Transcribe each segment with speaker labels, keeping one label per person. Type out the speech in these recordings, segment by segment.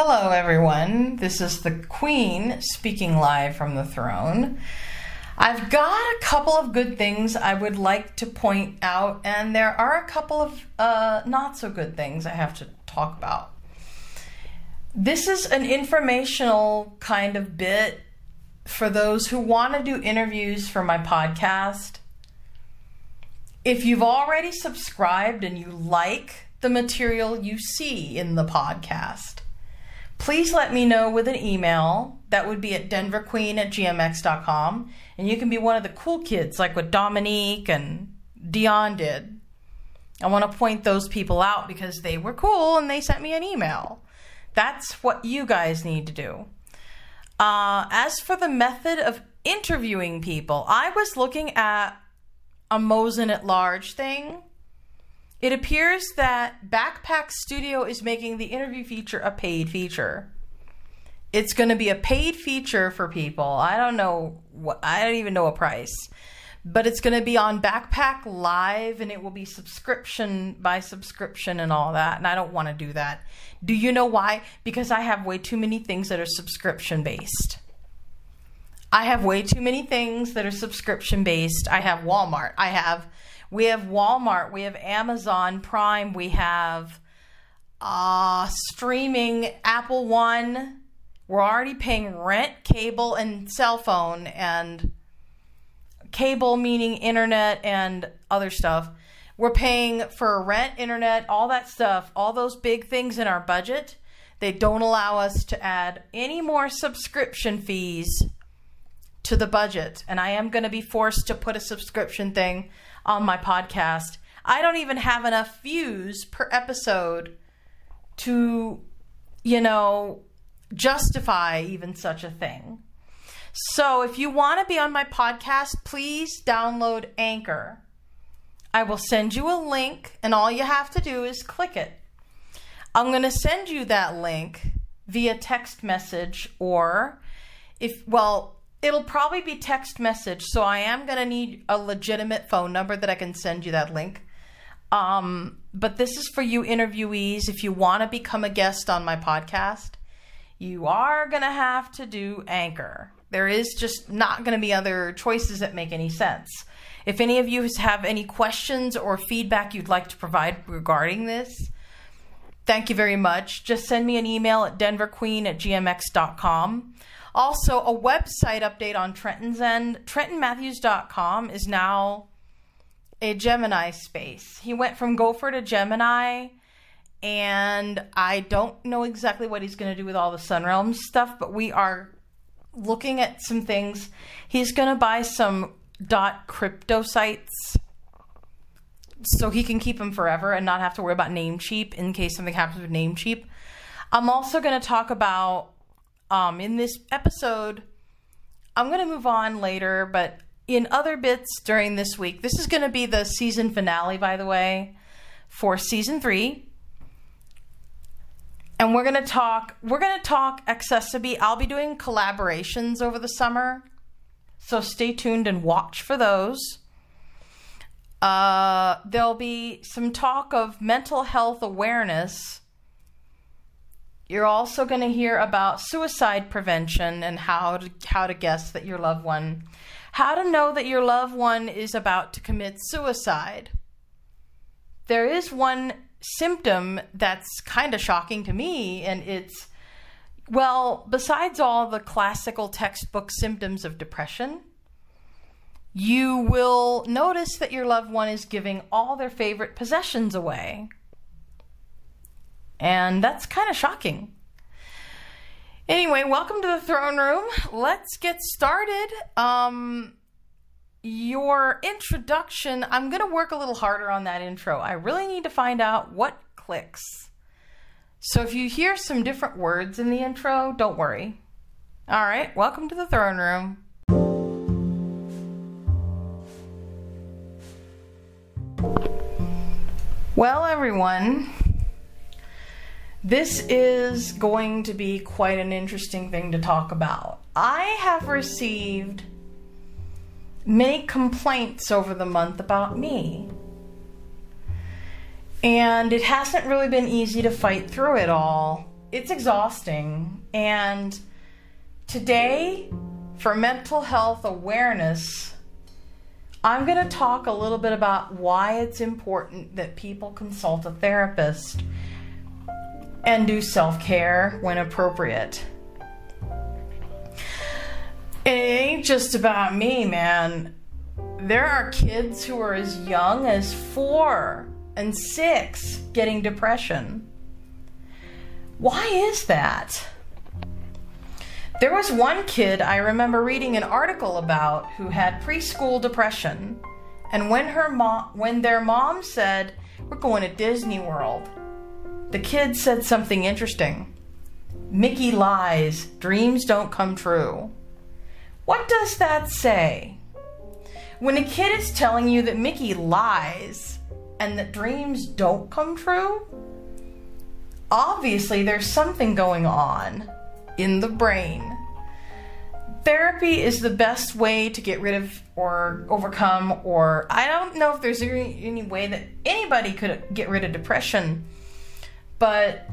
Speaker 1: Hello, everyone. This is the Queen speaking live from the throne. I've got a couple of good things I would like to point out, and there are a couple of uh, not so good things I have to talk about. This is an informational kind of bit for those who want to do interviews for my podcast. If you've already subscribed and you like the material you see in the podcast, please let me know with an email. That would be at denverqueen at gmx.com. And you can be one of the cool kids, like what Dominique and Dion did. I want to point those people out because they were cool and they sent me an email. That's what you guys need to do. Uh, as for the method of interviewing people, I was looking at a Mosen at Large thing it appears that Backpack Studio is making the interview feature a paid feature. It's going to be a paid feature for people. I don't know what, I don't even know a price. But it's going to be on Backpack Live and it will be subscription by subscription and all that. And I don't want to do that. Do you know why? Because I have way too many things that are subscription based. I have way too many things that are subscription based. I have Walmart. I have we have Walmart, we have Amazon Prime, we have uh, streaming Apple One. We're already paying rent, cable, and cell phone, and cable meaning internet and other stuff. We're paying for rent, internet, all that stuff, all those big things in our budget. They don't allow us to add any more subscription fees to the budget. And I am going to be forced to put a subscription thing on my podcast. I don't even have enough views per episode to, you know, justify even such a thing. So if you want to be on my podcast, please download Anchor. I will send you a link, and all you have to do is click it. I'm going to send you that link via text message, or if, well, It'll probably be text message, so I am going to need a legitimate phone number that I can send you that link. Um, but this is for you interviewees. If you want to become a guest on my podcast, you are going to have to do Anchor. There is just not going to be other choices that make any sense. If any of you have any questions or feedback you'd like to provide regarding this, thank you very much. Just send me an email at denverqueen at gmx.com. Also, a website update on Trenton's end. TrentonMatthews.com is now a Gemini space. He went from Gopher to Gemini, and I don't know exactly what he's going to do with all the Sun Sunrealm stuff, but we are looking at some things. He's going to buy some dot crypto sites so he can keep them forever and not have to worry about Namecheap in case something happens with Namecheap. I'm also going to talk about um, in this episode, I'm going to move on later, but in other bits during this week, this is going to be the season finale, by the way, for season three. And we're going to talk, we're going to talk accessibility. I'll be doing collaborations over the summer. So stay tuned and watch for those. Uh, there'll be some talk of mental health awareness you're also going to hear about suicide prevention and how to, how to guess that your loved one, how to know that your loved one is about to commit suicide. There is one symptom that's kind of shocking to me, and it's well, besides all the classical textbook symptoms of depression, you will notice that your loved one is giving all their favorite possessions away. And that's kind of shocking. Anyway, welcome to the throne room. Let's get started. Um, your introduction, I'm going to work a little harder on that intro. I really need to find out what clicks. So if you hear some different words in the intro, don't worry. All right, welcome to the throne room. Well, everyone, this is going to be quite an interesting thing to talk about. I have received many complaints over the month about me. And it hasn't really been easy to fight through it all. it's exhausting. And today, for mental health awareness, I'm going to talk a little bit about why it's important that people consult a therapist and do self care when appropriate. It ain't just about me, man. There are kids who are as young as four and six getting depression. Why is that? There was one kid I remember reading an article about who had preschool depression, and when her mom when their mom said, "We're going to Disney World." The kid said something interesting. Mickey lies, dreams don't come true. What does that say? When a kid is telling you that Mickey lies and that dreams don't come true, obviously there's something going on in the brain. Therapy is the best way to get rid of or overcome, or I don't know if there's any, any way that anybody could get rid of depression, but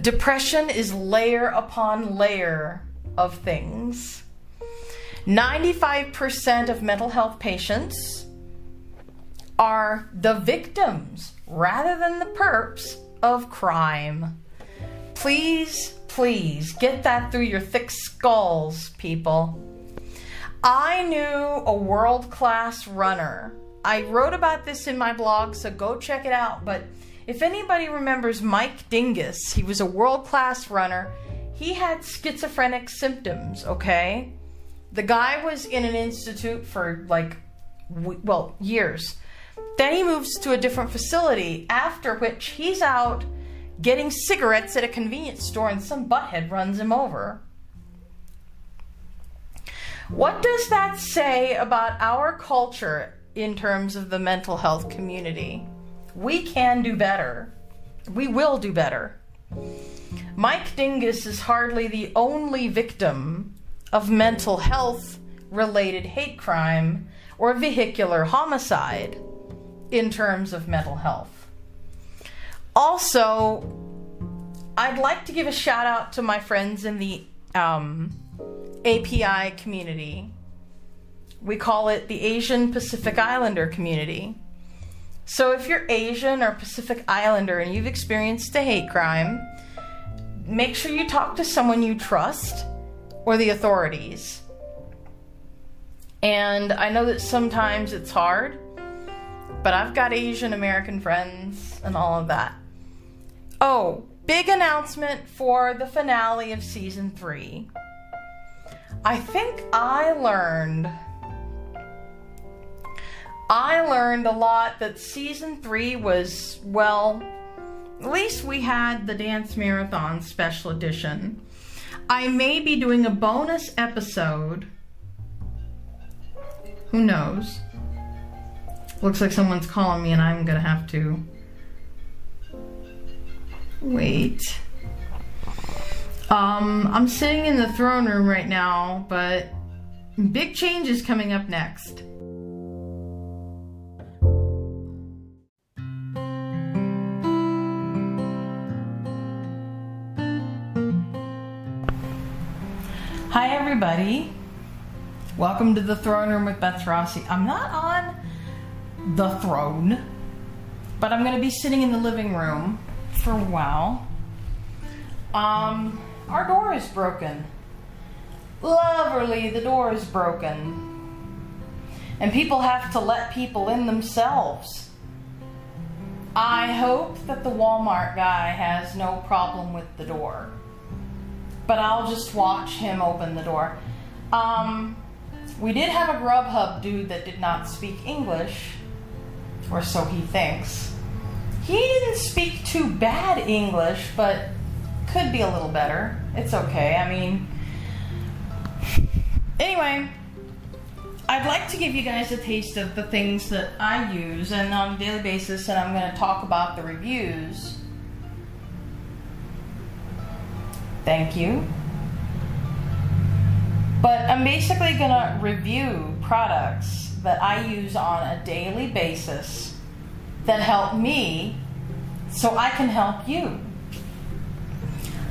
Speaker 1: depression is layer upon layer of things. 95% of mental health patients are the victims rather than the perps of crime. Please, please get that through your thick skulls, people. I knew a world class runner. I wrote about this in my blog, so go check it out. But if anybody remembers Mike Dingus, he was a world class runner. He had schizophrenic symptoms, okay? The guy was in an institute for like, well, years. Then he moves to a different facility, after which he's out getting cigarettes at a convenience store and some butthead runs him over. What does that say about our culture in terms of the mental health community? We can do better. We will do better. Mike Dingus is hardly the only victim of mental health related hate crime or vehicular homicide in terms of mental health. Also, I'd like to give a shout out to my friends in the um, API community. We call it the Asian Pacific Islander community. So if you're Asian or Pacific Islander and you've experienced a hate crime, make sure you talk to someone you trust or the authorities. And I know that sometimes it's hard but I've got Asian American friends and all of that. Oh, big announcement for the finale of season three. I think I learned. I learned a lot that season three was, well, at least we had the Dance Marathon special edition. I may be doing a bonus episode. Who knows? Looks like someone's calling me and I'm gonna have to wait. Um, I'm sitting in the throne room right now, but big changes coming up next. Hi, everybody. Welcome to the throne room with Beth Rossi. I'm not on the throne. But I'm going to be sitting in the living room for a while. Um, our door is broken. Loverly, the door is broken. And people have to let people in themselves. I hope that the Walmart guy has no problem with the door. But I'll just watch him open the door. Um, we did have a Grubhub dude that did not speak English or so he thinks. He didn't speak too bad English, but could be a little better. It's okay. I mean, anyway, I'd like to give you guys a taste of the things that I use and on a daily basis, and I'm going to talk about the reviews. Thank you. But I'm basically going to review products that I use on a daily basis that help me so I can help you.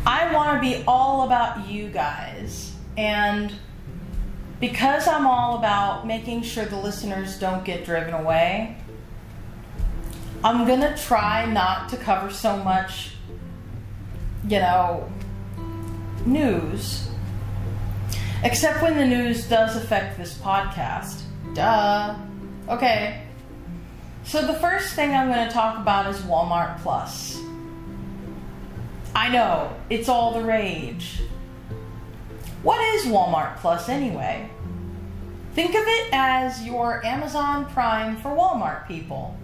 Speaker 1: I want to be all about you guys. And because I'm all about making sure the listeners don't get driven away, I'm going to try not to cover so much, you know, news. Except when the news does affect this podcast. Duh. Okay. So the first thing I'm going to talk about is Walmart Plus. I know, it's all the rage. What is Walmart Plus anyway? Think of it as your Amazon Prime for Walmart people.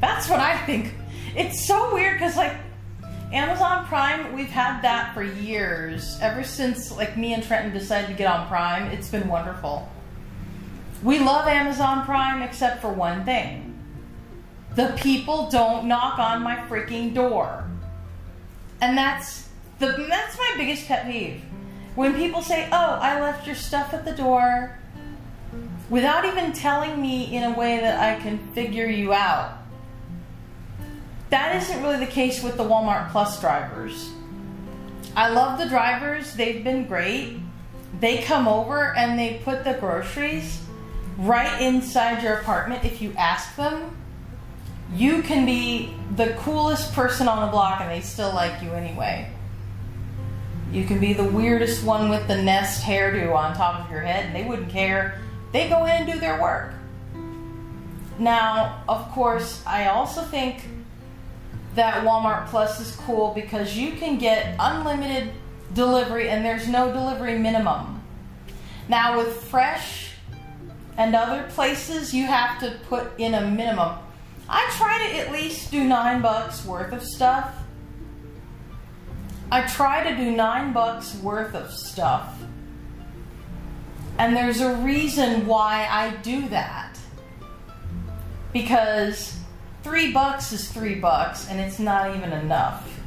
Speaker 1: That's what I think. It's so weird because, like, Amazon Prime, we've had that for years. Ever since, like, me and Trenton decided to get on Prime, it's been wonderful. We love Amazon Prime except for one thing the people don't knock on my freaking door. And that's the that's my biggest pet peeve. When people say, "Oh, I left your stuff at the door," without even telling me in a way that I can figure you out. That isn't really the case with the Walmart Plus drivers. I love the drivers, they've been great. They come over and they put the groceries right inside your apartment if you ask them. You can be the coolest person on the block and they still like you anyway. You can be the weirdest one with the nest hairdo on top of your head and they wouldn't care. They go in and do their work. Now, of course, I also think that Walmart Plus is cool because you can get unlimited delivery and there's no delivery minimum. Now, with Fresh and other places, you have to put in a minimum. I try to at least do nine bucks worth of stuff. I try to do nine bucks worth of stuff. And there's a reason why I do that. Because three bucks is three bucks and it's not even enough.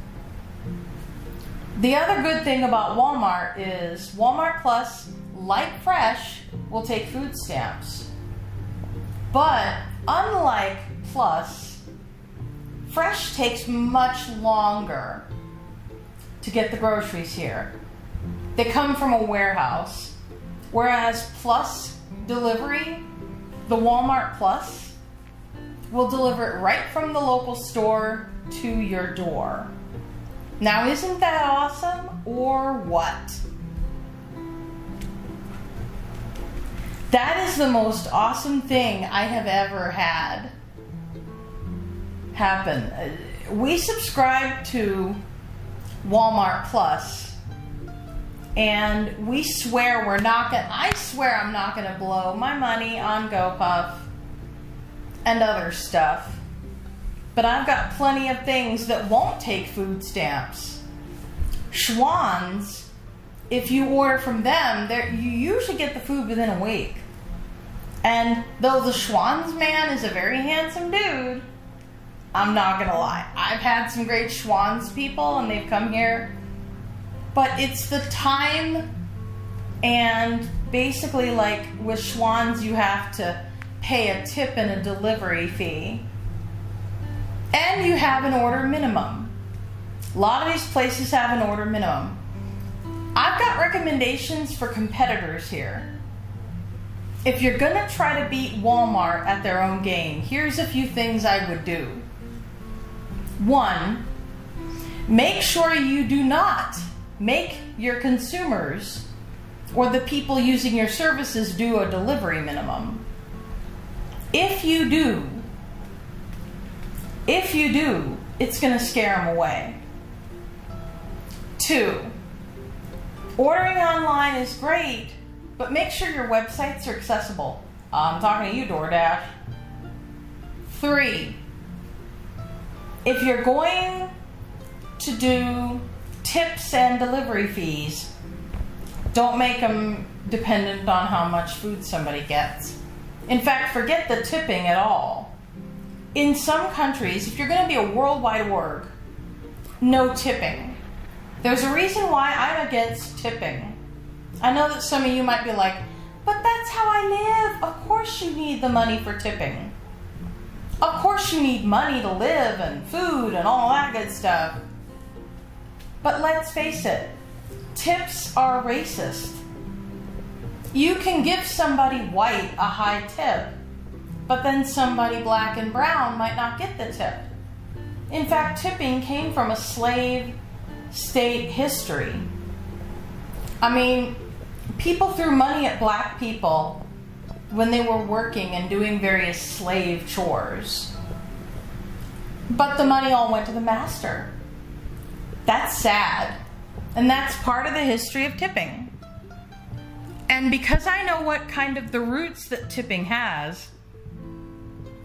Speaker 1: The other good thing about Walmart is Walmart Plus, like Fresh, will take food stamps. But unlike Plus, Fresh takes much longer to get the groceries here. They come from a warehouse, whereas Plus delivery, the Walmart Plus, will deliver it right from the local store to your door. Now, isn't that awesome or what? That is the most awesome thing I have ever had happen. We subscribe to Walmart Plus, and we swear we're not gonna. I swear I'm not gonna blow my money on GoPuff and other stuff. But I've got plenty of things that won't take food stamps. Schwan's, if you order from them, you usually get the food within a week. And though the Schwan's man is a very handsome dude, I'm not gonna lie. I've had some great Schwan's people and they've come here. But it's the time and basically like with Schwan's you have to pay a tip and a delivery fee. And you have an order minimum. A lot of these places have an order minimum. I've got recommendations for competitors here. If you're gonna try to beat Walmart at their own game, here's a few things I would do. One, make sure you do not make your consumers or the people using your services do a delivery minimum. If you do, if you do, it's going to scare them away. Two, ordering online is great, but make sure your websites are accessible. Uh, I'm talking to you, DoorDash. Three, if you're going to do tips and delivery fees, don't make them dependent on how much food somebody gets. In fact, forget the tipping at all. In some countries, if you're going to be a worldwide org, no tipping. There's a reason why I'm against tipping. I know that some of you might be like, but that's how I live. Of course, you need the money for tipping. Of course, you need money to live and food and all that good stuff. But let's face it, tips are racist. You can give somebody white a high tip, but then somebody black and brown might not get the tip. In fact, tipping came from a slave state history. I mean, people threw money at black people when they were working and doing various slave chores. But the money all went to the master. That's sad. And that's part of the history of tipping. And because I know what kind of the roots that tipping has,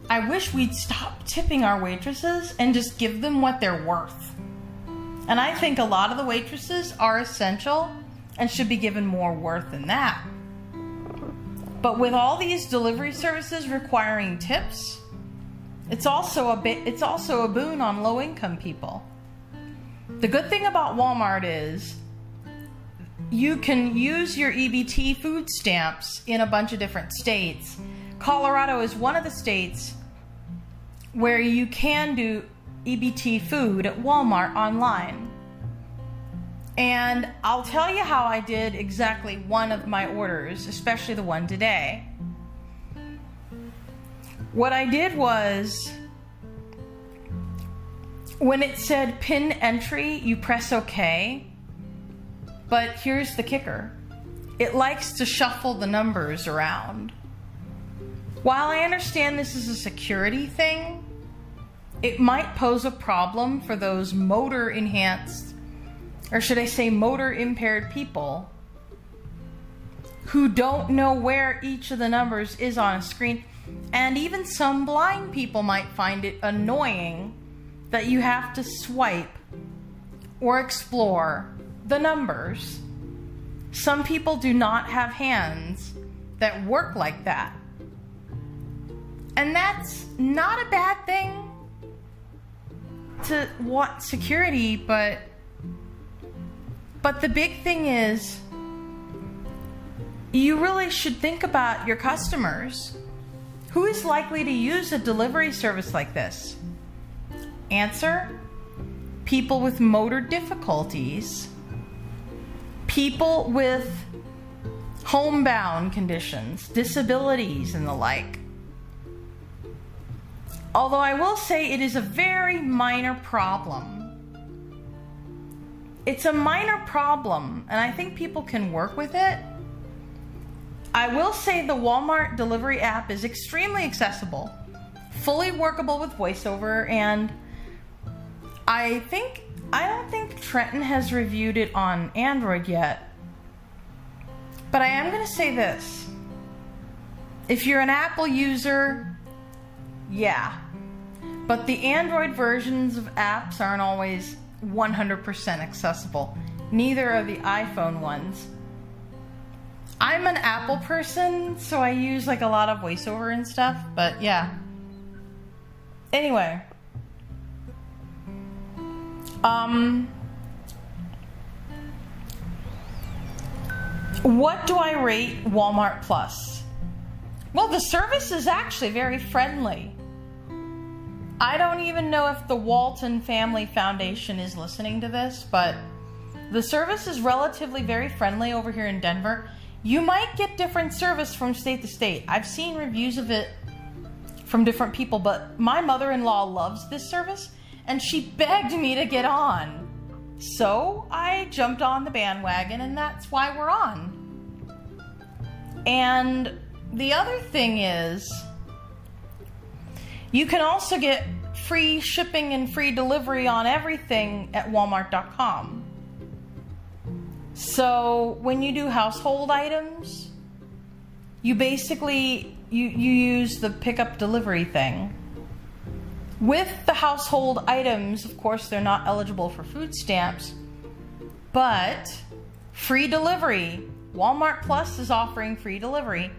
Speaker 1: I wish we'd stop tipping our waitresses and just give them what they're worth. And I think a lot of the waitresses are essential and should be given more worth than that. But with all these delivery services requiring tips, it's also a bit it's also a boon on low income people. The good thing about Walmart is you can use your EBT food stamps in a bunch of different states. Colorado is one of the states where you can do EBT food at Walmart online. And I'll tell you how I did exactly one of my orders, especially the one today. What I did was when it said pin entry, you press OK. But here's the kicker it likes to shuffle the numbers around. While I understand this is a security thing, it might pose a problem for those motor enhanced, or should I say motor impaired people who don't know where each of the numbers is on a screen. And even some blind people might find it annoying that you have to swipe or explore the numbers. Some people do not have hands that work like that. And that's not a bad thing to want security, but but the big thing is you really should think about your customers. Who is likely to use a delivery service like this? Answer People with motor difficulties, people with homebound conditions, disabilities, and the like. Although I will say it is a very minor problem. It's a minor problem, and I think people can work with it. I will say the Walmart delivery app is extremely accessible, fully workable with voiceover, and I think I don't think Trenton has reviewed it on Android yet. But I am going to say this. If you're an Apple user, yeah. But the Android versions of apps aren't always 100% accessible. Neither are the iPhone ones. I'm an Apple person, so I use like a lot of voiceover and stuff, but yeah. Anyway, um, what do I rate Walmart Plus? Well, the service is actually very friendly. I don't even know if the Walton Family Foundation is listening to this, but the service is relatively very friendly over here in Denver. You might get different service from state to state. I've seen reviews of it from different people, but my mother in law loves this service and she begged me to get on. So I jumped on the bandwagon, and that's why we're on. And the other thing is, you can also get free shipping and free delivery on everything at walmart.com. So when you do household items, you basically you, you use the pickup delivery thing with the household items, of course, they're not eligible for food stamps, but free delivery. Walmart Plus is offering free delivery.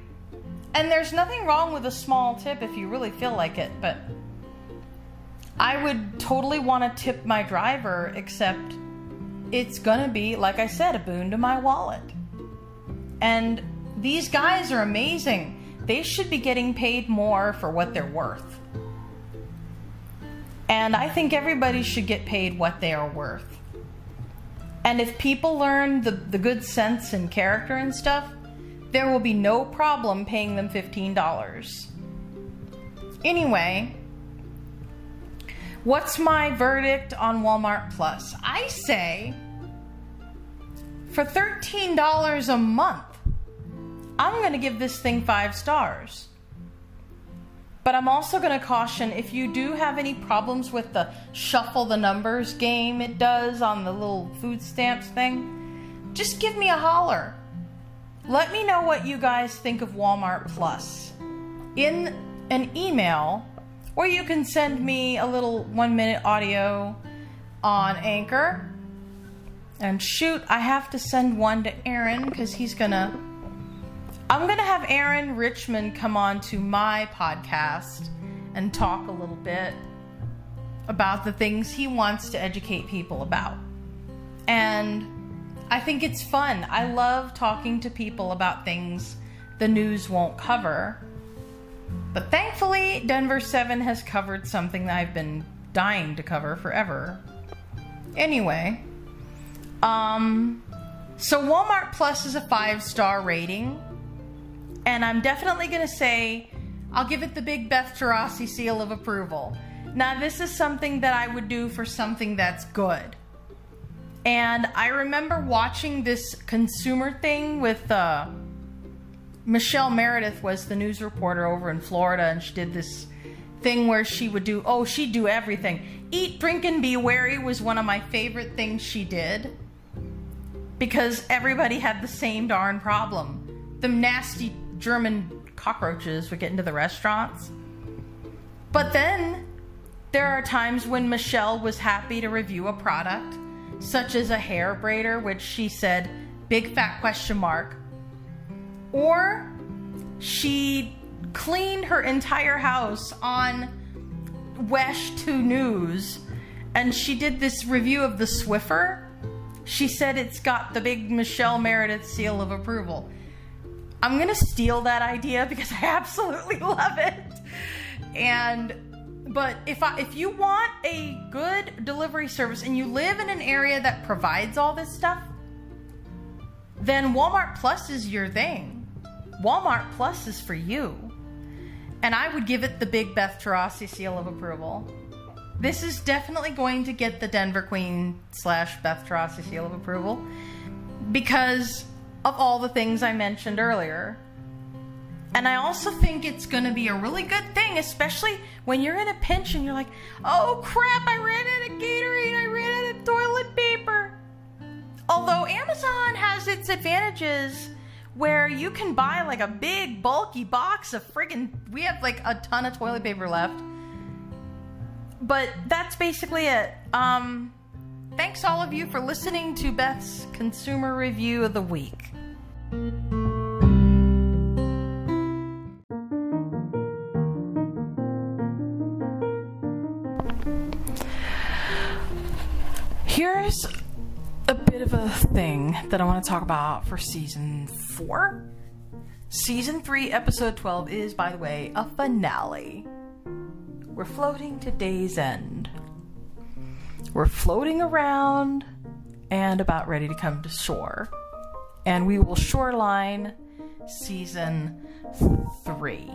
Speaker 1: And there's nothing wrong with a small tip if you really feel like it, but I would totally want to tip my driver, except it's going to be, like I said, a boon to my wallet. And these guys are amazing. They should be getting paid more for what they're worth. And I think everybody should get paid what they are worth. And if people learn the, the good sense and character and stuff, there will be no problem paying them $15. Anyway, what's my verdict on Walmart Plus? I say for $13 a month, I'm going to give this thing five stars. But I'm also going to caution if you do have any problems with the shuffle the numbers game it does on the little food stamps thing, just give me a holler. Let me know what you guys think of Walmart Plus in an email, or you can send me a little one minute audio on Anchor. And shoot, I have to send one to Aaron because he's gonna. I'm gonna have Aaron Richmond come on to my podcast and talk a little bit about the things he wants to educate people about. And I think it's fun. I love talking to people about things the news won't cover. But thankfully, Denver 7 has covered something that I've been dying to cover forever. Anyway, um, so Walmart Plus is a five star rating. And I'm definitely going to say I'll give it the big Beth Tarasi seal of approval. Now, this is something that I would do for something that's good. And I remember watching this consumer thing with uh, Michelle Meredith was the news reporter over in Florida, and she did this thing where she would do oh she'd do everything. Eat, drink, and be wary was one of my favorite things she did because everybody had the same darn problem. The nasty German cockroaches would get into the restaurants. But then there are times when Michelle was happy to review a product such as a hair braider, which she said, big fat question mark. Or she cleaned her entire house on WESH 2 News and she did this review of the Swiffer. She said it's got the big Michelle Meredith seal of approval. I'm going to steal that idea because I absolutely love it. And but if I, if you want a good delivery service and you live in an area that provides all this stuff, then Walmart Plus is your thing. Walmart Plus is for you. And I would give it the big Beth Tarasi seal of approval. This is definitely going to get the Denver Queen slash Beth Tarasi seal of approval because of all the things I mentioned earlier. And I also think it's going to be a really good thing, especially when you're in a pinch and you're like, oh crap, I ran out of Gatorade, I ran out of toilet paper. Although Amazon has its advantages where you can buy like a big bulky box of friggin' we have like a ton of toilet paper left. But that's basically it. Um thanks all of you for listening to Beth's consumer review of the week. Here's a bit of a thing that I want to talk about for season four. Season three, episode 12 is, by the way, a finale. We're floating to day's end. We're floating around and about ready to come to shore. And we will shoreline season three.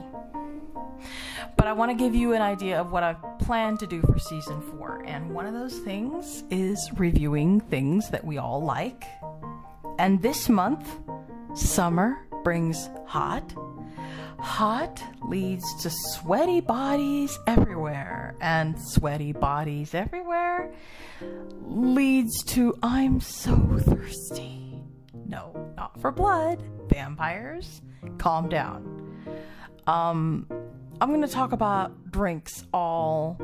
Speaker 1: But I want to give you an idea of what I've planned to do for season four. And one of those things is reviewing things that we all like. And this month, summer brings hot. Hot leads to sweaty bodies everywhere. And sweaty bodies everywhere leads to I'm so thirsty. No, not for blood. Vampires, calm down. Um, I'm going to talk about drinks all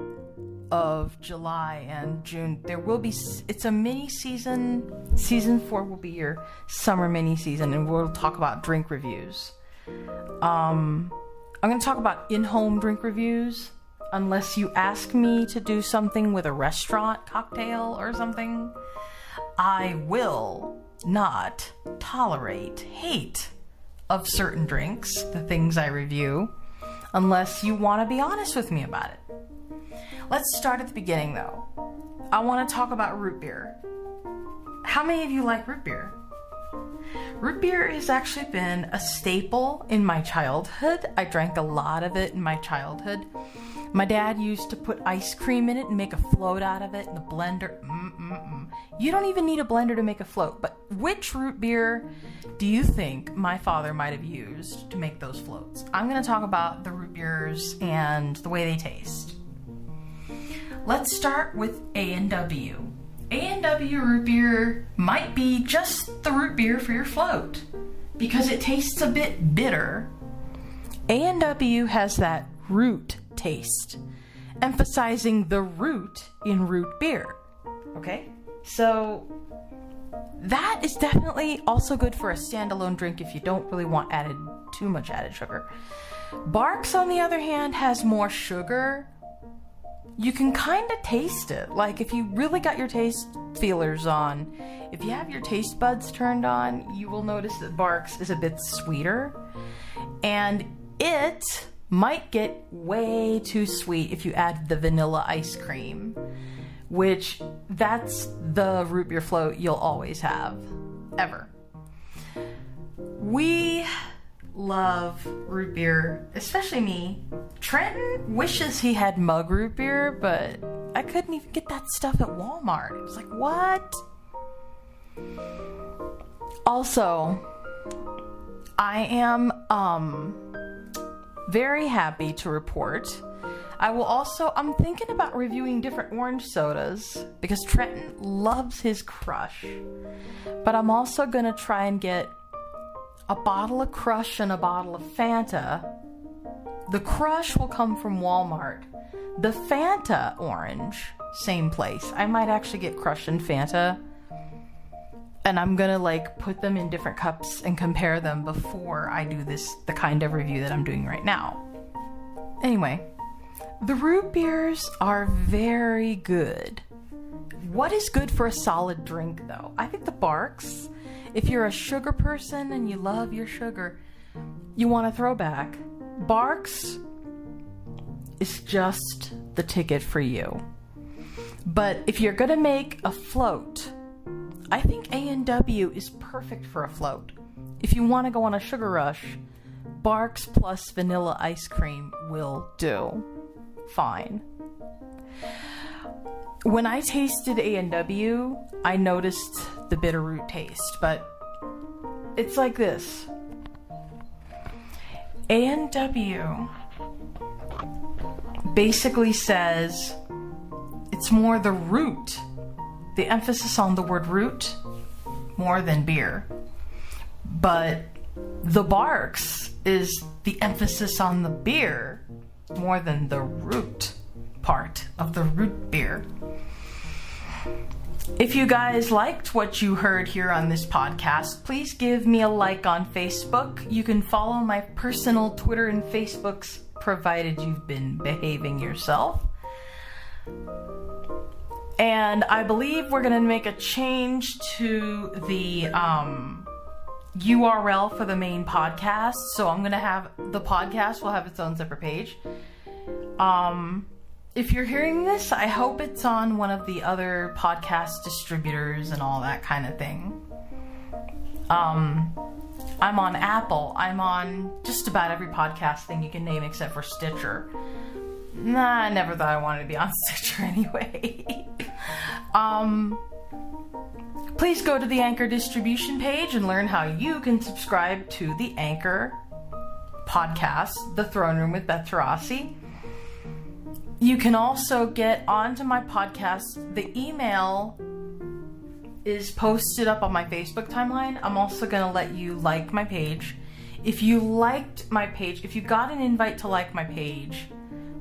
Speaker 1: of July and June. There will be, it's a mini season. Season four will be your summer mini season, and we'll talk about drink reviews. Um, I'm going to talk about in home drink reviews, unless you ask me to do something with a restaurant cocktail or something. I will not tolerate hate of certain drinks, the things I review unless you want to be honest with me about it. Let's start at the beginning though. I want to talk about root beer. how many of you like root beer? Root beer has actually been a staple in my childhood. I drank a lot of it in my childhood. My dad used to put ice cream in it and make a float out of it in the blender. Mm-mm-mm. You don't even need a blender to make a float, but which root beer do you think my father might have used to make those floats? I'm going to talk about the root beers and the way they taste. Let's start with A&W. A&W root beer might be just the root beer for your float because it tastes a bit bitter. A&W has that root taste, emphasizing the root in root beer. Okay? So that is definitely also good for a standalone drink if you don't really want added too much added sugar. Barq's on the other hand has more sugar you can kind of taste it. Like if you really got your taste feelers on, if you have your taste buds turned on, you will notice that Barq's is a bit sweeter. And it might get way too sweet if you add the vanilla ice cream, which that's the root beer float you'll always have, ever. We love root beer, especially me. Trenton wishes he had mug root beer, but I couldn't even get that stuff at Walmart. It was like, what? Also, I am um very happy to report I will also I'm thinking about reviewing different orange sodas because Trenton loves his crush. But I'm also going to try and get a bottle of Crush and a bottle of Fanta. The Crush will come from Walmart. The Fanta orange, same place. I might actually get Crush and Fanta. And I'm gonna like put them in different cups and compare them before I do this, the kind of review that I'm doing right now. Anyway, the root beers are very good. What is good for a solid drink though? I think the Barq's if you're a sugar person and you love your sugar, you want a throwback. Barq's is just the ticket for you. But if you're gonna make a float, I think A&W is perfect for a float. If you want to go on a sugar rush, Barq's plus vanilla ice cream will do. Fine. When I tasted A&W, I noticed the bitter root taste, but it's like this. A&W basically says it's more the root, the emphasis on the word root more than beer. But the Barq's is the emphasis on the beer more than the root part of the root beer. If you guys liked what you heard here on this podcast, please give me a like on Facebook. You can follow my personal Twitter and Facebooks provided you've been behaving yourself. And I believe we're going to make a change to the um, URL for the main podcast. So I'm going to have the podcast will have its own separate page. Um, if you're hearing this, I hope it's on one of the other podcast distributors and all that kind of thing. Um, I'm on Apple. I'm on just about every podcast thing you can name except for Stitcher. Nah, I never thought I wanted to be on Stitcher anyway. um, please go to the Anchor distribution page and learn how you can subscribe to the Anchor podcast, The Throne Room with Beth Tarasi. You can also get onto my podcast. The email is posted up on my Facebook timeline. I'm also going to let you like my page. If you liked my page, if you got an invite to like my page,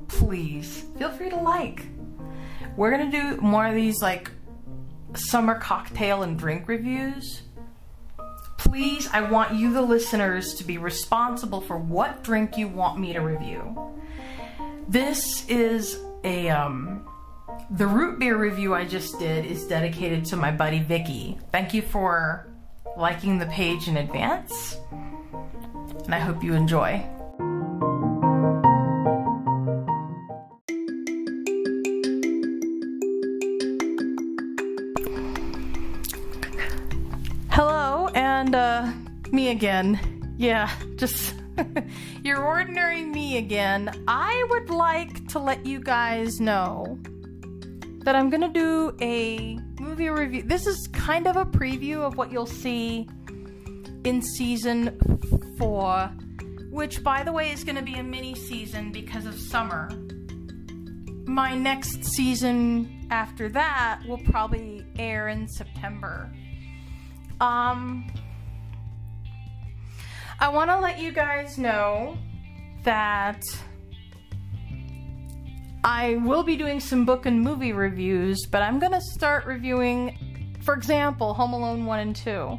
Speaker 1: please feel free to like. We're going to do more of these like summer cocktail and drink reviews. Please, I want you, the listeners, to be responsible for what drink you want me to review. This is a um the root beer review I just did is dedicated to my buddy Vicky. Thank you for liking the page in advance. And I hope you enjoy. Hello, and uh, me again. Yeah, just your ordinary me again. I would like to let you guys know that I'm gonna do a movie review. This is kind of a preview of what you'll see in season four, which, by the way, is gonna be a mini season because of summer. My next season after that will probably air in September. Um, I want to let you guys know that I will be doing some book and movie reviews, but I'm going to start reviewing, for example, Home Alone 1 and 2.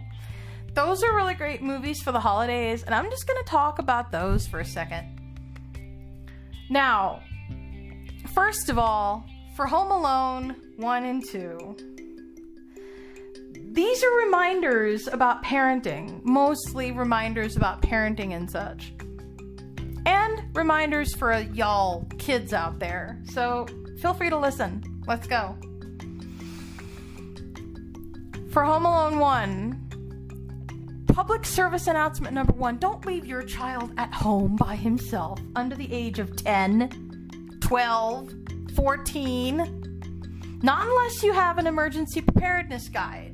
Speaker 1: Those are really great movies for the holidays, and I'm just going to talk about those for a second. Now, first of all, for Home Alone 1 and 2, these are reminders about parenting, mostly reminders about parenting and such. And reminders for y'all kids out there. So feel free to listen. Let's go. For Home Alone 1, public service announcement number one don't leave your child at home by himself under the age of 10, 12, 14. Not unless you have an emergency preparedness guide.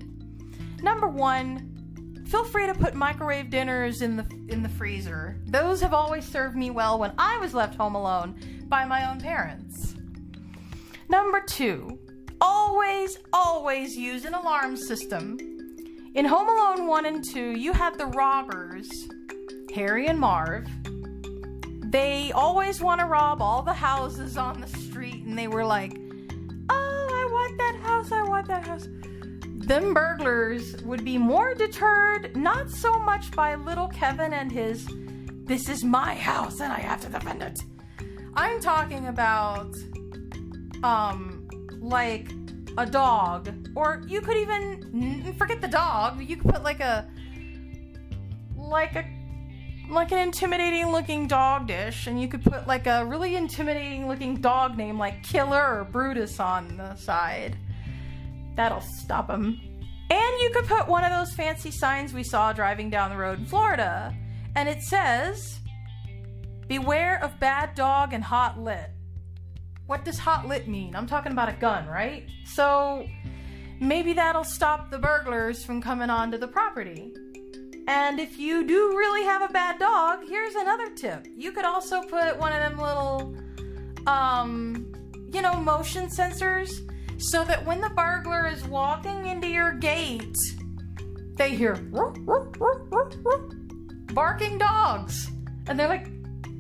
Speaker 1: Number one, feel free to put microwave dinners in the in the freezer. Those have always served me well when I was left home alone by my own parents. Number two, always, always use an alarm system. In Home Alone 1 and 2, you had the robbers, Harry and Marv. They always want to rob all the houses on the street, and they were like, Oh, I want that house, I want that house them burglars would be more deterred not so much by little Kevin and his this is my house and I have to defend it. I'm talking about um like a dog or you could even forget the dog, you could put like a like a like an intimidating looking dog dish and you could put like a really intimidating looking dog name like Killer or Brutus on the side That'll stop them. And you could put one of those fancy signs we saw driving down the road in Florida. And it says, Beware of bad dog and hot lit. What does hot lit mean? I'm talking about a gun, right? So maybe that'll stop the burglars from coming onto the property. And if you do really have a bad dog, here's another tip. You could also put one of them little, um, you know, motion sensors so that when the burglar is walking into your gate, they hear barking dogs. And they're like,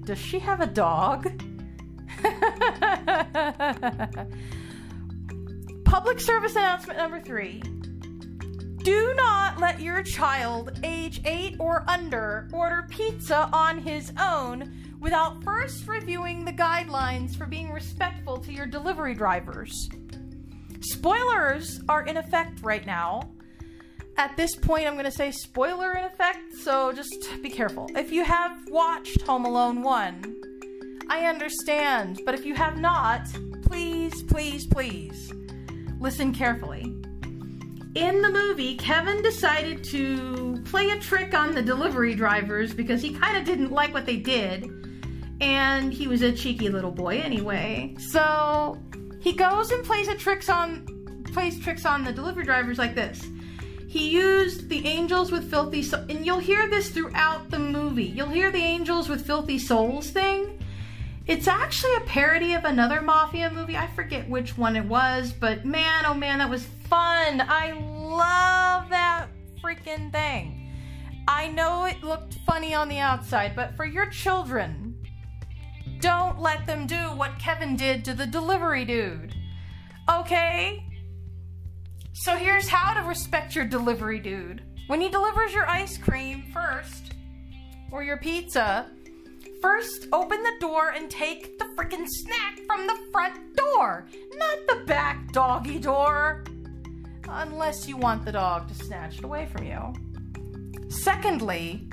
Speaker 1: Does she have a dog? Public service announcement number three. Do not let your child, age 8 or under, order pizza on his own without first reviewing the guidelines for being respectful to your delivery drivers. Spoilers are in effect right now. At this point, I'm going to say spoiler in effect, so just be careful. If you have watched Home Alone 1, I understand, but if you have not, please, please, please listen carefully. In the movie, Kevin decided to play a trick on the delivery drivers because he kind of didn't like what they did. And he was a cheeky little boy anyway. So he goes and plays tricks on plays tricks on the delivery drivers like this. He used the angels with filthy so- and you'll hear this throughout the movie. You'll hear the angels with filthy souls thing. It's actually a parody of another mafia movie. I forget which one it was, but man, oh man, that was fun. I love that freaking thing. I know it looked funny on the outside, but for your children, don't let them do what Kevin did to the delivery dude. Okay? So here's how to respect your delivery dude. When he delivers your ice cream first, or your pizza, first open the door and take the freaking snack from the front door, not the back doggy door. Unless you want the dog to snatch it away from you. Secondly,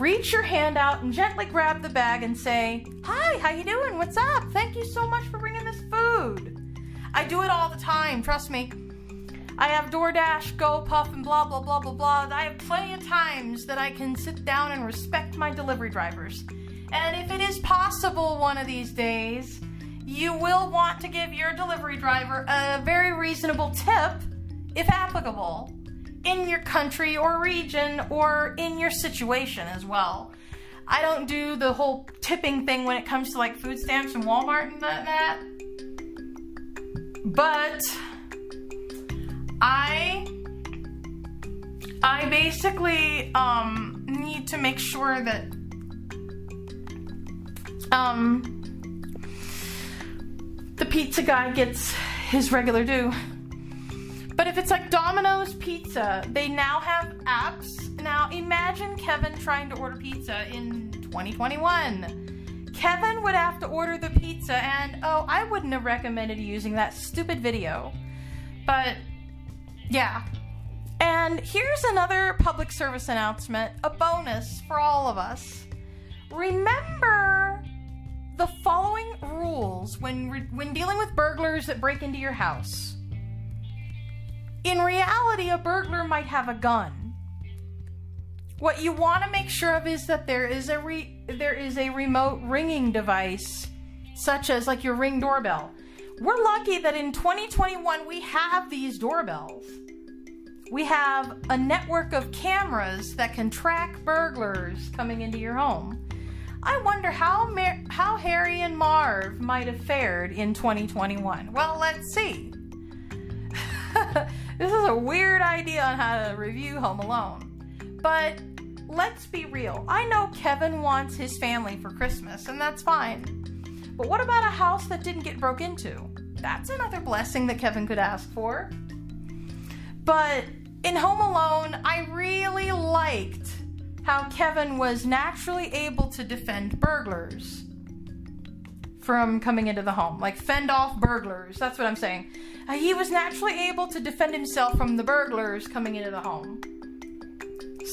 Speaker 1: reach your hand out and gently grab the bag and say, "Hi, how you doing? What's up? Thank you so much for bringing this food." I do it all the time, trust me. I have DoorDash, GoPuff, and blah, blah, blah, blah, blah. I have plenty of times that I can sit down and respect my delivery drivers. And if it is possible one of these days, you will want to give your delivery driver a very reasonable tip, if applicable, in your country or region or in your situation as well. I don't do the whole tipping thing when it comes to like food stamps and Walmart and that. that. But I I basically um, need to make sure that um, the pizza guy gets his regular due. But if it's like Domino's Pizza, they now have apps. Now imagine Kevin trying to order pizza in 2021. Kevin would have to order the pizza, and oh, I wouldn't have recommended using that stupid video. But yeah. And here's another public service announcement a bonus for all of us. Remember the following rules when, re- when dealing with burglars that break into your house. In reality, a burglar might have a gun. What you want to make sure of is that there is a re- there is a remote ringing device, such as like your ring doorbell. We're lucky that in 2021 we have these doorbells. We have a network of cameras that can track burglars coming into your home. I wonder how Mar- how Harry and Marv might have fared in 2021. Well, let's see. this is a weird idea on how to review Home Alone. But let's be real. I know Kevin wants his family for Christmas, and that's fine. But what about a house that didn't get broke into? That's another blessing that Kevin could ask for. But in Home Alone, I really liked how Kevin was naturally able to defend burglars from coming into the home. Like, fend off burglars. That's what I'm saying. Uh, he was naturally able to defend himself from the burglars coming into the home.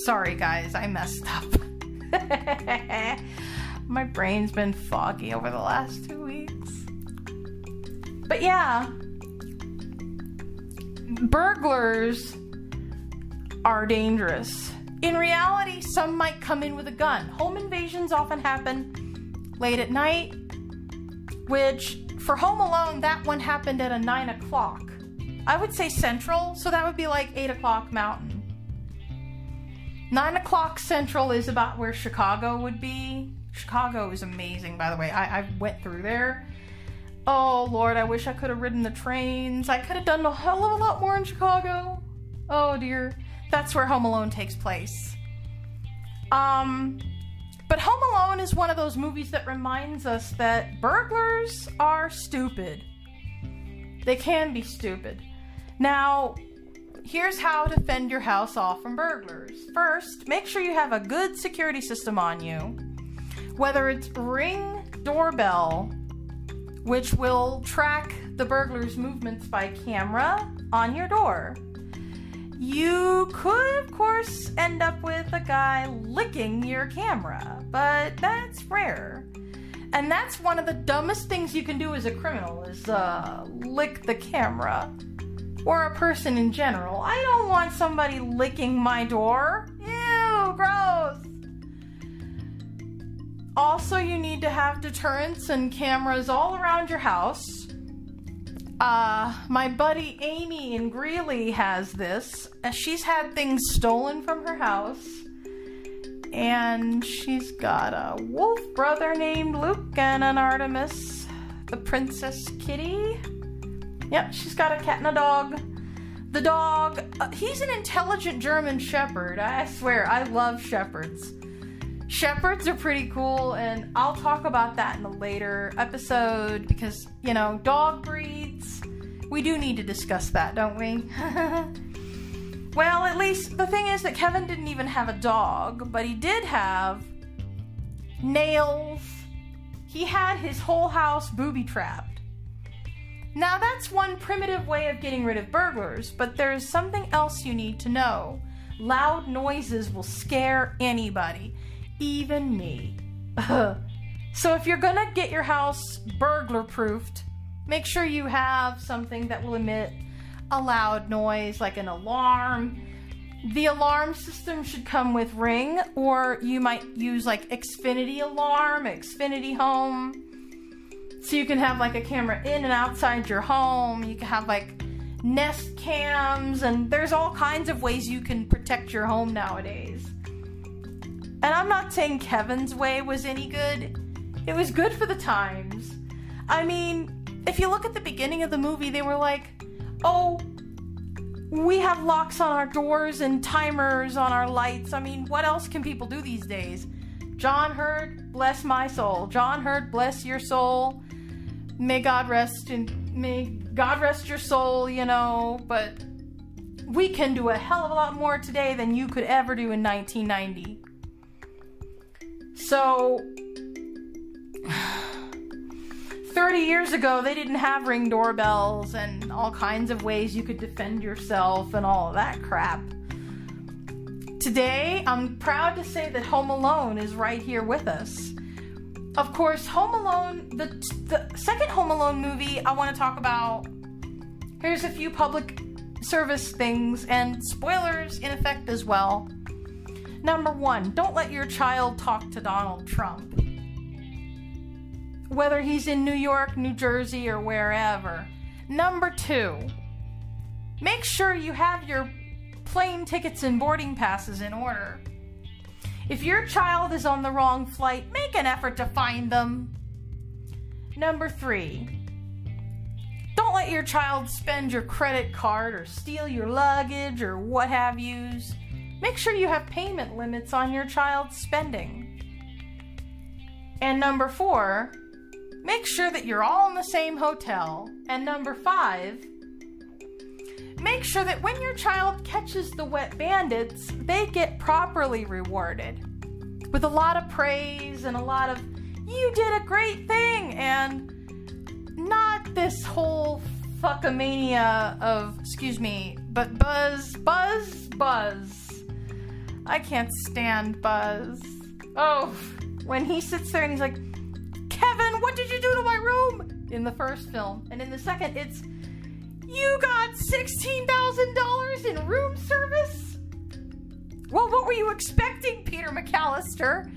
Speaker 1: Sorry, guys, I messed up. My brain's been foggy over the last two weeks. But yeah, burglars are dangerous. In reality, some might come in with a gun. Home invasions often happen late at night, which for Home Alone, that one happened at a 9 o'clock. I would say central, so that would be like 8 o'clock mountain. 9 o'clock central is about where Chicago would be. Chicago is amazing, by the way. I, I went through there. Oh, Lord, I wish I could have ridden the trains. I could have done a hell of a lot more in Chicago. Oh, dear. That's where Home Alone takes place. Um, but Home Alone is one of those movies that reminds us that burglars are stupid. They can be stupid. Now, here's how to fend your house off from burglars. First, make sure you have a good security system on you. Whether it's Ring doorbell, which will track the burglar's movements by camera on your door. You could, of course, end up with a guy licking your camera, but that's rare. And that's one of the dumbest things you can do as a criminal is uh, lick the camera. Or a person in general. I don't want somebody licking my door. Ew, gross. Also, you need to have deterrents and cameras all around your house. Uh, my buddy Amy in Greeley has this. Uh, She's had things stolen from her house. And she's got a wolf brother named Luke and an Artemis, the Princess Kitty. Yep, she's got a cat and a dog. The dog, uh, he's an intelligent German Shepherd. I swear, I love shepherds. Shepherds are pretty cool, and I'll talk about that in a later episode because, you know, dog breeds, we do need to discuss that, don't we? well, at least the thing is that Kevin didn't even have a dog, but he did have nails. He had his whole house booby trapped. Now, that's one primitive way of getting rid of burglars, but there's something else you need to know. Loud noises will scare anybody even me. Uh-huh. so if you're gonna get your house burglar proofed, make sure you have something that will emit a loud noise like an alarm. The alarm system should come with Ring, or you might use like Xfinity Alarm, Xfinity Home. So you can have like a camera in and outside your home. You can have like Nest cams, and there's all kinds of ways you can protect your home nowadays. And I'm not saying Kevin's way was any good, it was good for the times. I mean, if you look at the beginning of the movie, they were like, oh, we have locks on our doors and timers on our lights. I mean, what else can people do these days? John Heard, bless my soul. John Heard, bless your soul. May God rest in may God rest your soul, you know, but we can do a hell of a lot more today than you could ever do in 1990. So, 30 years ago, they didn't have ring doorbells and all kinds of ways you could defend yourself and all of that crap. Today, I'm proud to say that Home Alone is right here with us of course, Home Alone, the, the second Home Alone movie I want to talk about. Here's a few public service things and spoilers in effect as well. Number one, don't let your child talk to Donald Trump. Whether he's in New York, New Jersey, or wherever. Number two, make sure you have your plane tickets and boarding passes in order. If your child is on the wrong flight, make an effort to find them. Number three, don't let your child spend your credit card or steal your luggage or what have yous. Make sure you have payment limits on your child's spending. And number four, make sure that you're all in the same hotel. And number five, Make sure that when your child catches the wet bandits, they get properly rewarded with a lot of praise and a lot of, you did a great thing, and not this whole fuckamania of, excuse me, but Buzz, Buzz, Buzz. I can't stand Buzz. Oh, when he sits there and he's like, Kevin, what did you do to my room? In the first film. And in the second, it's, you got $16,000 in room service? Well, what were you expecting, Peter McAllister?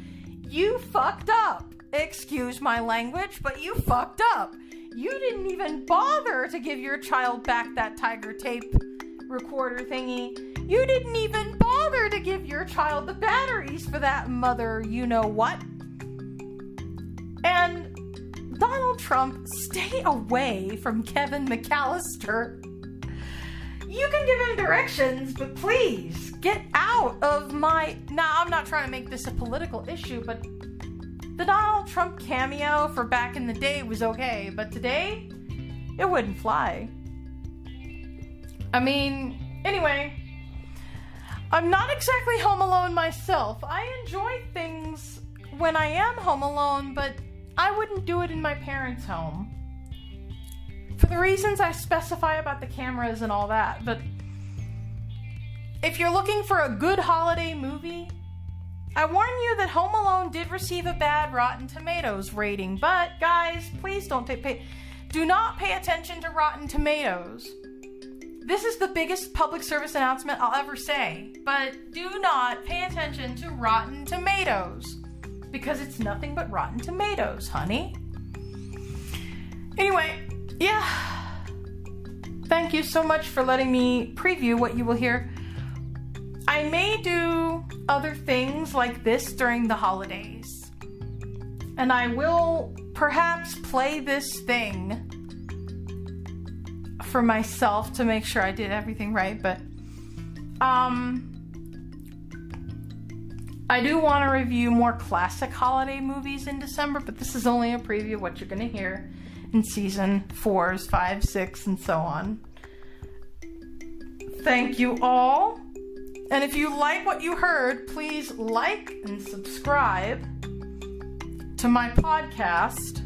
Speaker 1: You fucked up. Excuse my language, but you fucked up. You didn't even bother to give your child back that tiger tape recorder thingy. You didn't even bother to give your child the batteries for that mother, you know what. And Donald Trump, stay away from Kevin McAllister. You can give him directions, but please get out of my. Now, I'm not trying to make this a political issue, but the Donald Trump cameo for back in the day was okay, but today, it wouldn't fly. I mean, anyway, I'm not exactly home alone myself. I enjoy things when I am home alone, but I wouldn't do it in my parents' home. For the reasons I specify about the cameras and all that, but if you're looking for a good holiday movie, I warn you that Home Alone did receive a bad Rotten Tomatoes rating, but guys, please don't take pay do not pay attention to Rotten Tomatoes. This is the biggest public service announcement I'll ever say, but do not pay attention to Rotten Tomatoes because it's nothing but rotten tomatoes, honey. Anyway, yeah. Thank you so much for letting me preview what you will hear. I may do other things like this during the holidays. And I will perhaps play this thing for myself to make sure I did everything right, but um I do want to review more classic holiday movies in December, but this is only a preview of what you're going to hear in season fours, five, six, and so on. Thank you all. And if you like what you heard, please like and subscribe to my podcast.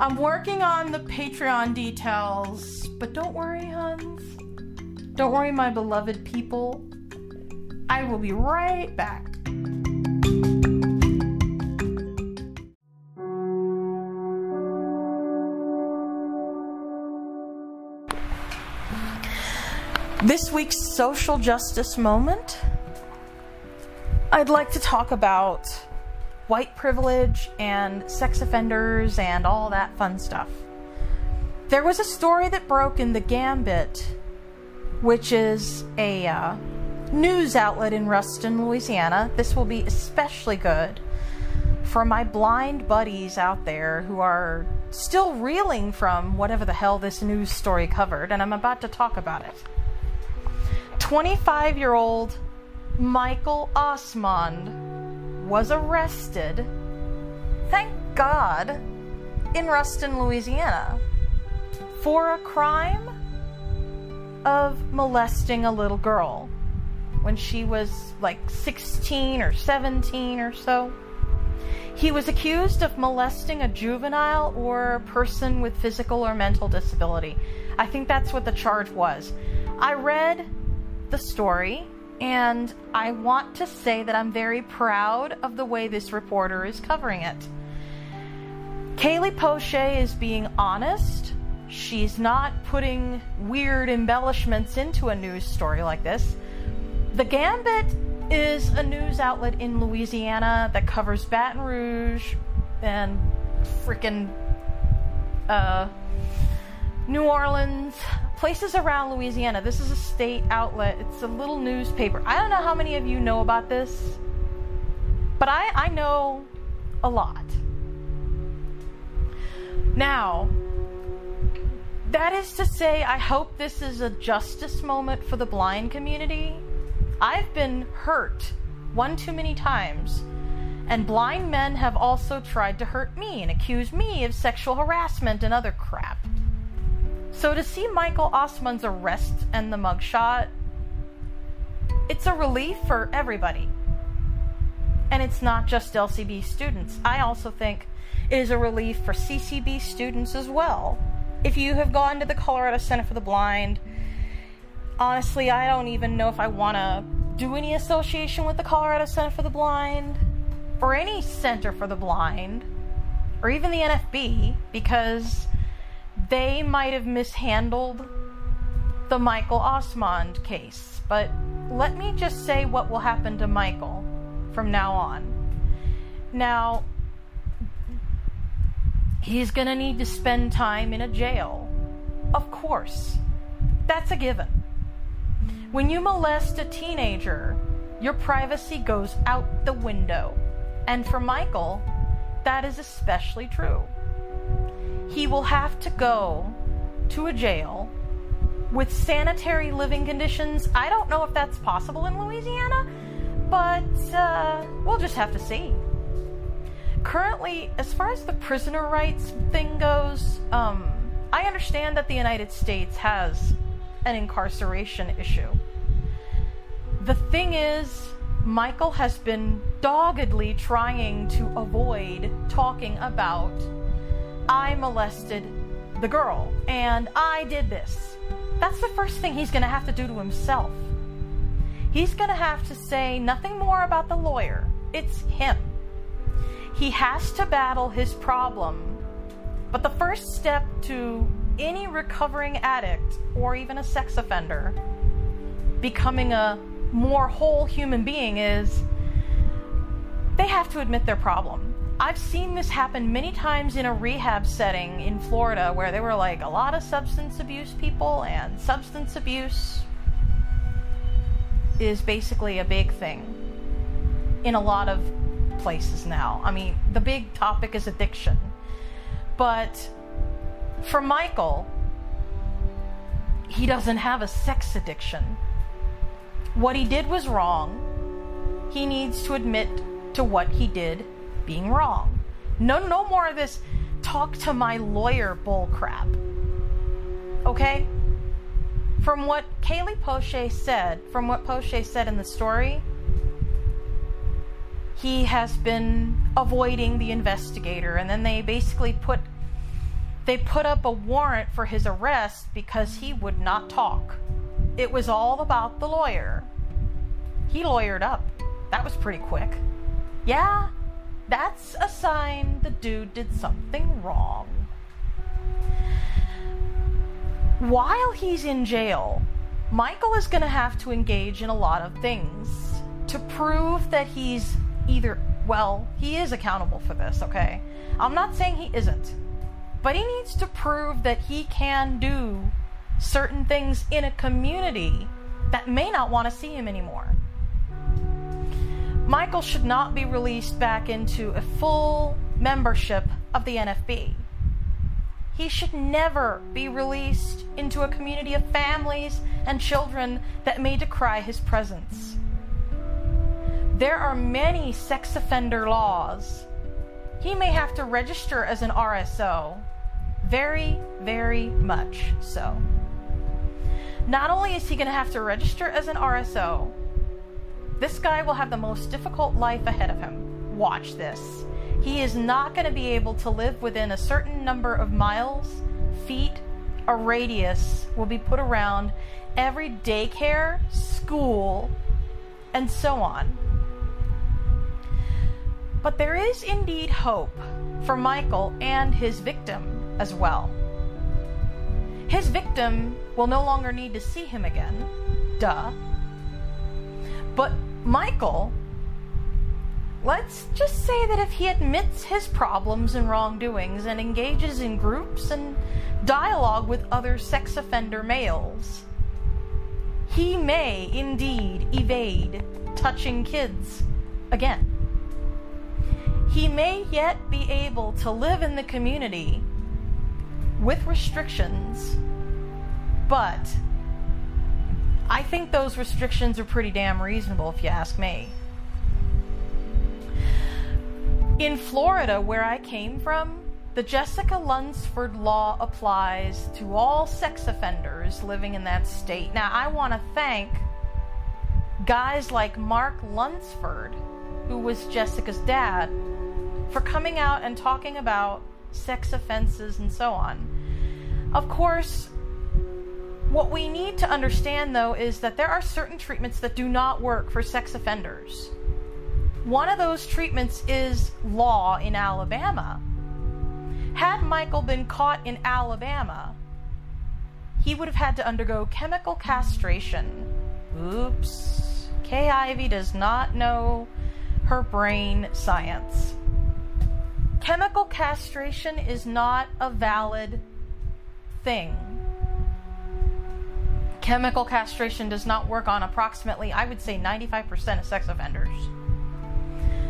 Speaker 1: I'm working on the Patreon details, but don't worry, Huns. Don't worry, my beloved people. I will be right back. This week's social justice moment, I'd like to talk about white privilege and sex offenders and all that fun stuff. There was a story that broke in the Gambit, which is a uh, news outlet in Ruston, Louisiana. This will be especially good for my blind buddies out there who are still reeling from whatever the hell this news story covered, and I'm about to talk about it. 25 year old Michael Osmond was arrested, thank God, in Ruston, Louisiana, for a crime of molesting a little girl when she was like 16 or 17 or so. He was accused of molesting a juvenile or person with physical or mental disability. I think that's what the charge was. I read the story, and I want to say that I'm very proud of the way this reporter is covering it. Kaylee Poche is being honest. She's not putting weird embellishments into a news story like this. The Gambit is a news outlet in Louisiana that covers Baton Rouge and freaking uh, New Orleans, places around Louisiana. This is a state outlet. It's a little newspaper. I don't know how many of you know about this, but I, I know a lot. Now, that is to say, I hope this is a justice moment for the blind community. I've been hurt one too many times, and blind men have also tried to hurt me and accuse me of sexual harassment and other crap. So to see Michael Osmond's arrest and the mugshot, it's a relief for everybody. And it's not just LCB students. I also think it is a relief for CCB students as well. If you have gone to the Colorado Center for the Blind, honestly, I don't even know if I want to do any association with the Colorado Center for the Blind or any Center for the Blind or even the NFB because they might have mishandled the Michael Osmond case. But let me just say what will happen to Michael from now on. Now, he's going to need to spend time in a jail. Of course. That's a given. When you molest a teenager, your privacy goes out the window. And for Michael, that is especially true he will have to go to a jail with sanitary living conditions. I don't know if that's possible in Louisiana, but uh, we'll just have to see. Currently, as far as the prisoner rights thing goes, um, I understand that the United States has an incarceration issue. The thing is, Michael has been doggedly trying to avoid talking about I molested the girl and I did this. That's the first thing he's going to have to do to himself. He's going to have to say nothing more about the lawyer. It's him. He has to battle his problem. But the first step to any recovering addict or even a sex offender becoming a more whole human being is they have to admit their problem. I've seen this happen many times in a rehab setting in Florida where there were like a lot of substance abuse people, and substance abuse is basically a big thing in a lot of places now. I mean, the big topic is addiction. But for Michael, he doesn't have a sex addiction. What he did was wrong. He needs to admit to what he did being wrong. No, no more of this talk to my lawyer bull crap. Okay? From what Kaylee Poche said, from what Poche said in the story, he has been avoiding the investigator, and then they basically put they put up a warrant for his arrest because he would not talk. It was all about the lawyer. He lawyered up. That was pretty quick. Yeah, that's a sign the dude did something wrong. While he's in jail, Michael is going to have to engage in a lot of things to prove that he's either, well, he is accountable for this, okay? I'm not saying he isn't, but he needs to prove that he can do certain things in a community that may not want to see him anymore. Michael should not be released back into a full membership of the NFB. He should never be released into a community of families and children that may decry his presence. There are many sex offender laws. He may have to register as an RSO. Very, very much so. Not only is he going to have to register as an RSO, this guy will have the most difficult life ahead of him. Watch this. He is not going to be able to live within a certain number of miles, feet, a radius will be put around every daycare, school, and so on. But there is indeed hope for Michael and his victim as well. His victim will no longer need to see him again. Duh. But Michael Let's just say that if he admits his problems and wrongdoings and engages in groups and dialogue with other sex offender males, he may indeed evade touching kids again. He may yet be able to live in the community with restrictions, but I think those restrictions are pretty damn reasonable if you ask me. In Florida, where I came from, the Jessica Lunsford law applies to all sex offenders living in that state. Now, I want to thank guys like Mark Lunsford, who was Jessica's dad, for coming out and talking about sex offenses and so on. Of course, what we need to understand though is that there are certain treatments that do not work for sex offenders. One of those treatments is law in Alabama. Had Michael been caught in Alabama, he would have had to undergo chemical castration. Oops. Kay Ivey does not know her brain science. Chemical castration is not a valid thing. Chemical castration does not work on approximately, I would say, 95% of sex offenders.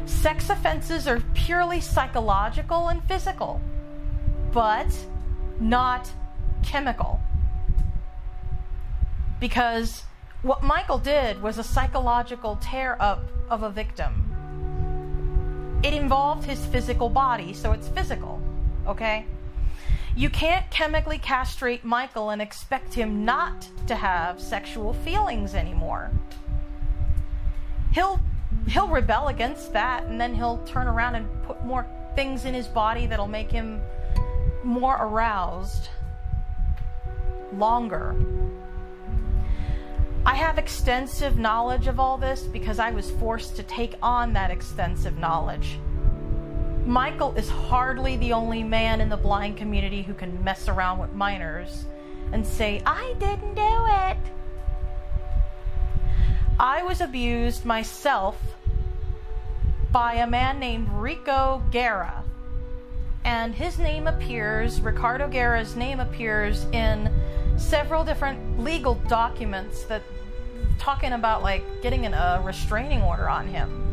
Speaker 1: Sex offenses are purely psychological and physical, but not chemical. Because what Michael did was a psychological tear up of a victim. It involved his physical body, so it's physical, okay? You can't chemically castrate Michael and expect him not to have sexual feelings anymore. He'll he'll rebel against that and then he'll turn around and put more things in his body that'll make him more aroused longer. I have extensive knowledge of all this because I was forced to take on that extensive knowledge. Michael is hardly the only man in the blind community who can mess around with minors and say, I didn't do it. I was abused myself by a man named Rico Guerra. And his name appears, Ricardo Guerra's name appears in several different legal documents that talking about like getting an, a restraining order on him.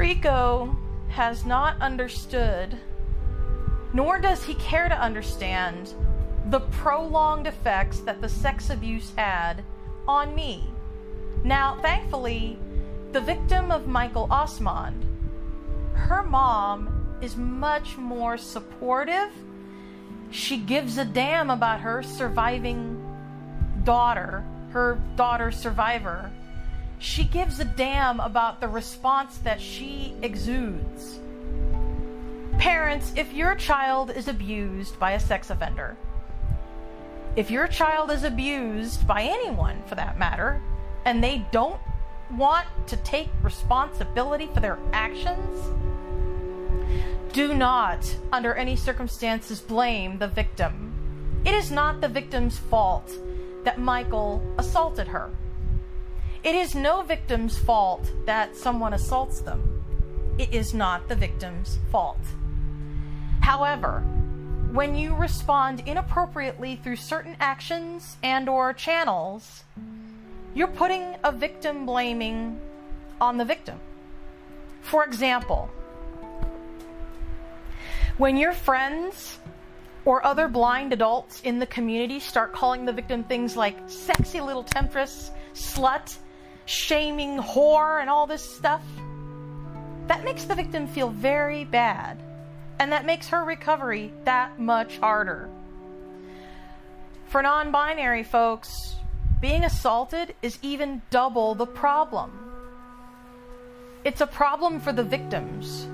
Speaker 1: Rico has not understood, nor does he care to understand, the prolonged effects that the sex abuse had on me. Now, thankfully, the victim of Michael Osmond, her mom is much more supportive. She gives a damn about her surviving daughter, her daughter survivor. She gives a damn about the response that she exudes. Parents, if your child is abused by a sex offender, if your child is abused by anyone for that matter, and they don't want to take responsibility for their actions, do not, under any circumstances, blame the victim. It is not the victim's fault that Michael assaulted her. It is no victim's fault that someone assaults them. It is not the victim's fault. However, when you respond inappropriately through certain actions and or channels, you're putting a victim blaming on the victim. For example, when your friends or other blind adults in the community start calling the victim things like sexy little temptress, slut, shaming, whore, and all this stuff, that makes the victim feel very bad. And that makes her recovery that much harder. For non binary folks, being assaulted is even double the problem. It's a problem for the victims.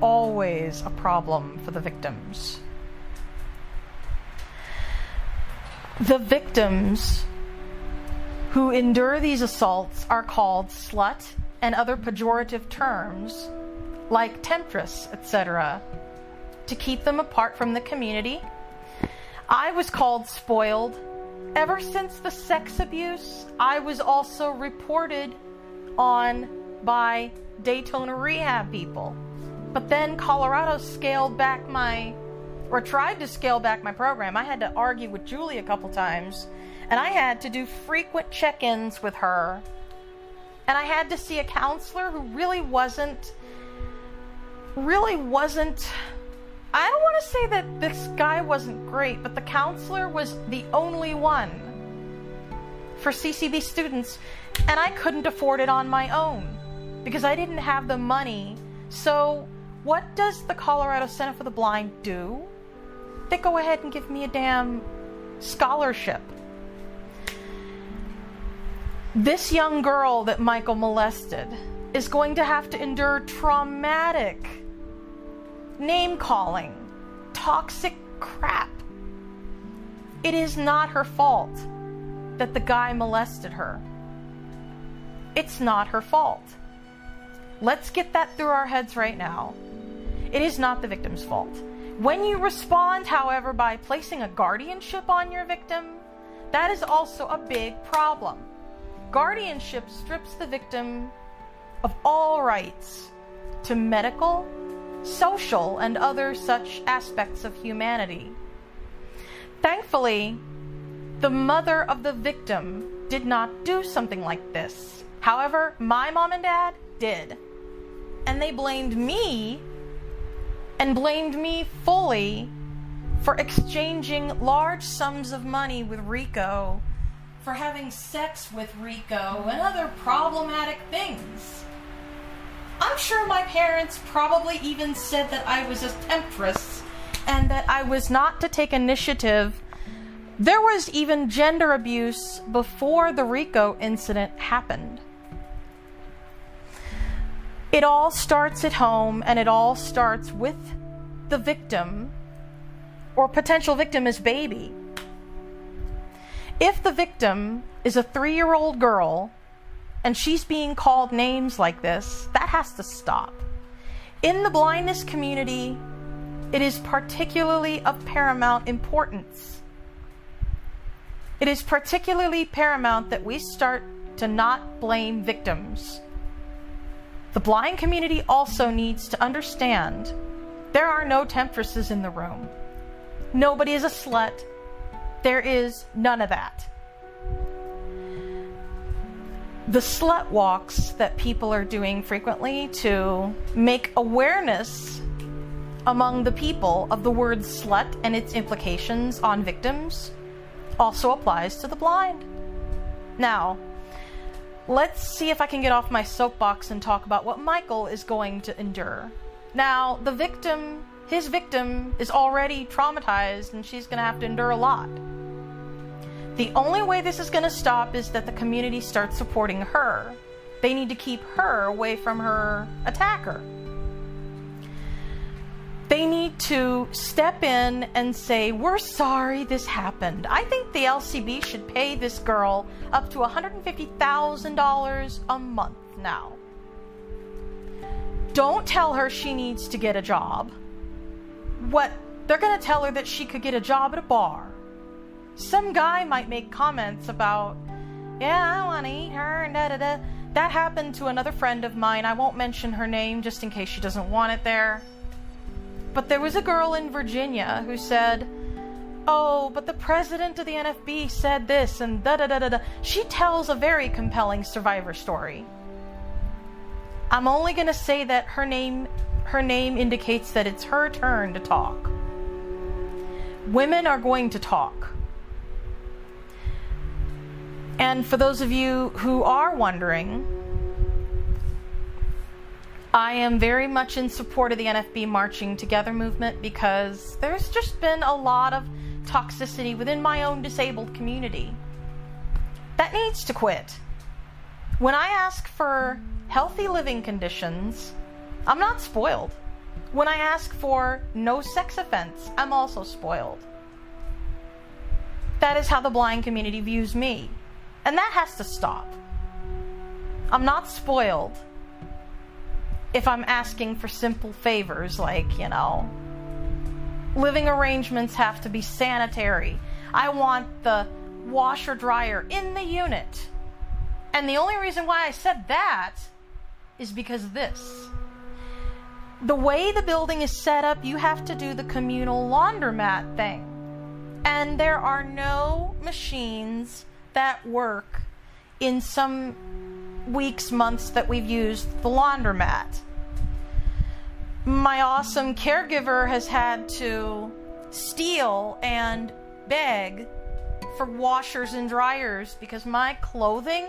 Speaker 1: Always a problem for the victims. The victims who endure these assaults are called slut and other pejorative terms like temptress, etc., to keep them apart from the community. I was called spoiled. Ever since the sex abuse, I was also reported on by Daytona rehab people. But then Colorado scaled back my, or tried to scale back my program. I had to argue with Julie a couple times, and I had to do frequent check ins with her. And I had to see a counselor who really wasn't really wasn't. I don't want to say that this guy wasn't great, but the counselor was the only one for CCB students, and I couldn't afford it on my own because I didn't have the money. So, what does the Colorado Center for the Blind do? They go ahead and give me a damn scholarship. This young girl that Michael molested is going to have to endure traumatic name calling, toxic crap. It is not her fault that the guy molested her. It's not her fault. Let's get that through our heads right now. It is not the victim's fault. When you respond, however, by placing a guardianship on your victim, that is also a big problem. Guardianship strips the victim of all rights to medical, social, and other such aspects of humanity. Thankfully, the mother of the victim did not do something like this. However, my mom and dad did. And they blamed me and blamed me fully for exchanging large sums of money with Rico, for having sex with Rico, and other problematic things. I'm sure my parents probably even said that I was a temptress and that I was not to take initiative. There was even gender abuse before the Rico incident happened. It all starts at home and it all starts with the victim or potential victim as baby. If the victim is a three year old girl and she's being called names like this, that has to stop. In the blindness community, it is particularly of paramount importance. It is particularly paramount that we start to not blame victims. The blind community also needs to understand there are no temptresses in the room. Nobody is a slut. There is none of that the slut walks that people are doing frequently to make awareness among the people of the word slut and its implications on victims also applies to the blind. Now, let's see if I can get off my soapbox and talk about what Michael is going to endure. Now, the victim, his victim, is already traumatized and she's going to have to endure a lot. The only way this is going to stop is that the community starts supporting her. They need to keep her away from her attacker. They need to step in and say, We're sorry this happened. I think the LCB should pay this girl up to $150,000 a month now. Don't tell her she needs to get a job. What they're going to tell her that she could get a job at a bar some guy might make comments about, yeah, I want to eat her, and da da da. That happened to another friend of mine. I won't mention her name just in case she doesn't want it there. But there was a girl in Virginia who said, Oh, but the president of the NFB said this and da da da da da. She tells a very compelling survivor story. I'm only going to say that her name her name indicates that it's her turn to talk. Women are going to talk. And for those of you who are wondering, I am very much in support of the NFB Marching Together movement because there's just been a lot of toxicity within my own disabled community. That needs to quit. When I ask for healthy living conditions, I'm not spoiled. When I ask for no sex offense, I'm also spoiled. That is how the blind community views me. And that has to stop. I'm not spoiled if I'm asking for simple favors like, you know, living arrangements have to be sanitary. I want the washer dryer in the unit. And the only reason why I said that is because this. The way the building is set up, you have to do the communal laundromat thing. And there are no machines that work in some weeks, months that we've used the laundromat. My awesome caregiver has had to steal and beg for washers and dryers because my clothing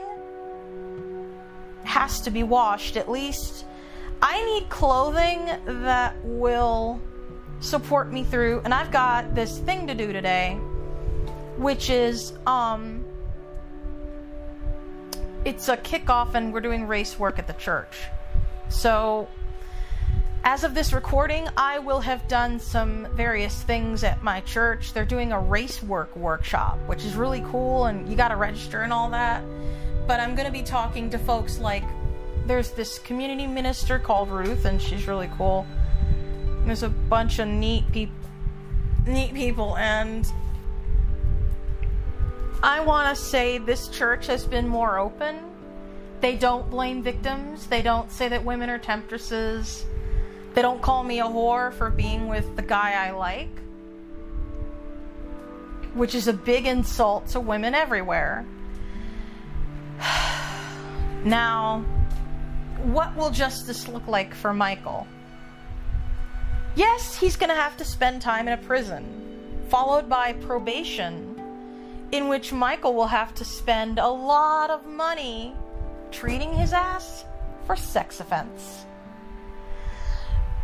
Speaker 1: has to be washed at least. I need clothing that will support me through, and I've got this thing to do today, which is um it's a kickoff and we're doing race work at the church. So, as of this recording, I will have done some various things at my church. They're doing a race work workshop, which is really cool, and you got to register and all that. But I'm going to be talking to folks like there's this community minister called Ruth, and she's really cool. There's a bunch of neat people, neat people, and I want to say this church has been more open. They don't blame victims. They don't say that women are temptresses. They don't call me a whore for being with the guy I like, which is a big insult to women everywhere. now, what will justice look like for Michael? Yes, he's going to have to spend time in a prison, followed by probation in which Michael will have to spend a lot of money treating his ass for sex offense.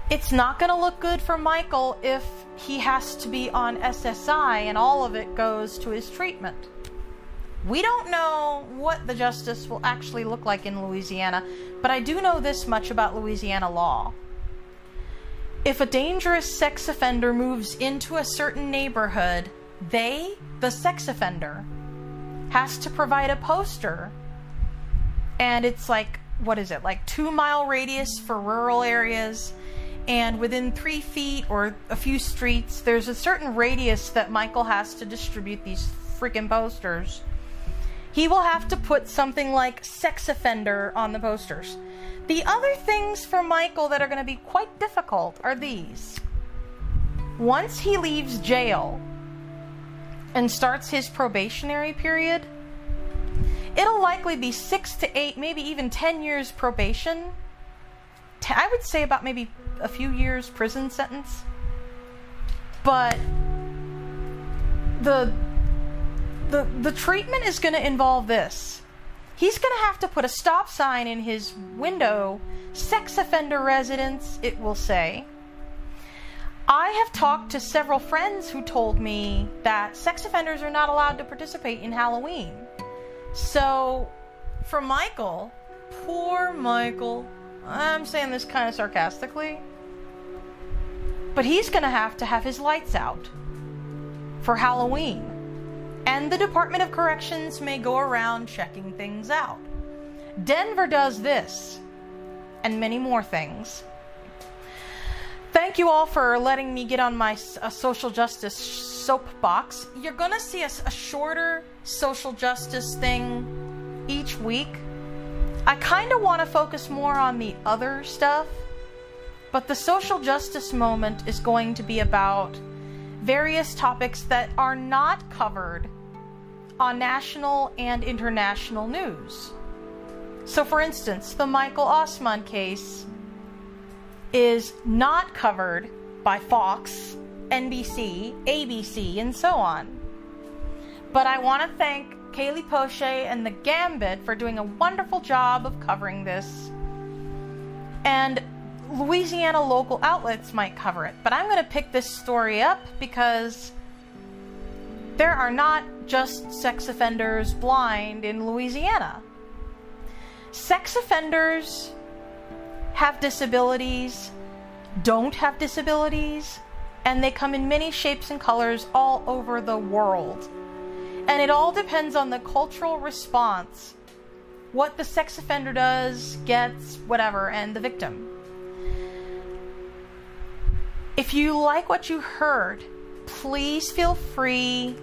Speaker 1: It's not going to look good for Michael if he has to be on SSI and all of it goes to his treatment. We don't know what the justice will actually look like in Louisiana, but I do know this much about Louisiana law. If a dangerous sex offender moves into a certain neighborhood, they, the sex offender, has to provide a poster. And it's like, what is it, like two mile radius for rural areas. And within three feet or a few streets, there's a certain radius that Michael has to distribute these freaking posters. He will have to put something like sex offender on the posters. The other things for Michael that are going to be quite difficult are these. Once he leaves jail, and starts his probationary period, it'll likely be six to eight, maybe even 10 years probation. I would say about maybe a few years prison sentence. But the the the treatment is going to involve this. He's going to have to put a stop sign in his window, sex offender residence, it will say. I have talked to several friends who told me that sex offenders are not allowed to participate in Halloween. So, for Michael, poor Michael, I'm saying this kind of sarcastically, but he's going to have to have his lights out for Halloween. And the Department of Corrections may go around checking things out. Denver does this and many more things. Thank you all for letting me get on my uh, social justice soapbox. You're going to see a, a shorter social justice thing each week. I kind of want to focus more on the other stuff, but the social justice moment is going to be about various topics that are not covered on national and international news. So, for instance, the Michael Osmond case is not covered by Fox, NBC, ABC, and so on. But I want to thank Kaylee Poche and the Gambit for doing a wonderful job of covering this. And Louisiana local outlets might cover it. But I'm going to pick this story up because there are not just sex offenders blind in Louisiana. Sex offenders have disabilities, don't have disabilities, and they come in many shapes and colors all over the world. And it all depends on the cultural response what the sex offender does, gets, whatever, and the victim. If you like what you heard, please feel free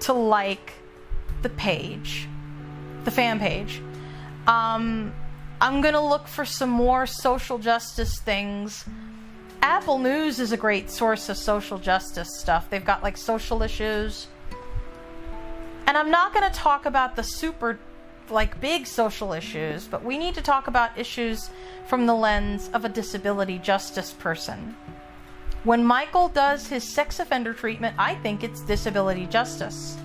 Speaker 1: to like the page, the fan page. Um, I'm going to look for some more social justice things. Apple News is a great source of social justice stuff. They've got like social issues. And I'm not going to talk about the super like big social issues, but we need to talk about issues from the lens of a disability justice person. When Michael does his sex offender treatment, I think it's disability justice.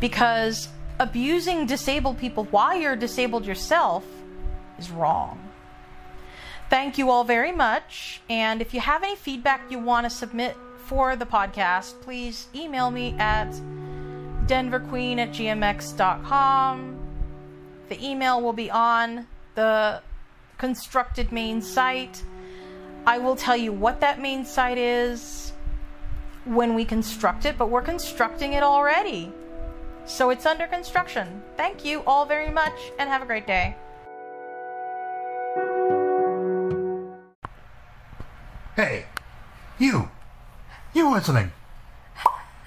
Speaker 1: Because abusing disabled people while you're disabled yourself is wrong. Thank you all very much. And if you have any feedback you want to submit for the podcast, please email me at denverqueen at gmx.com. The email will be on the constructed main site. I will tell you what that main site is when we construct it, but we're constructing it already. So it's under construction. Thank you all very much and have a great day.
Speaker 2: Hey, you, you listening.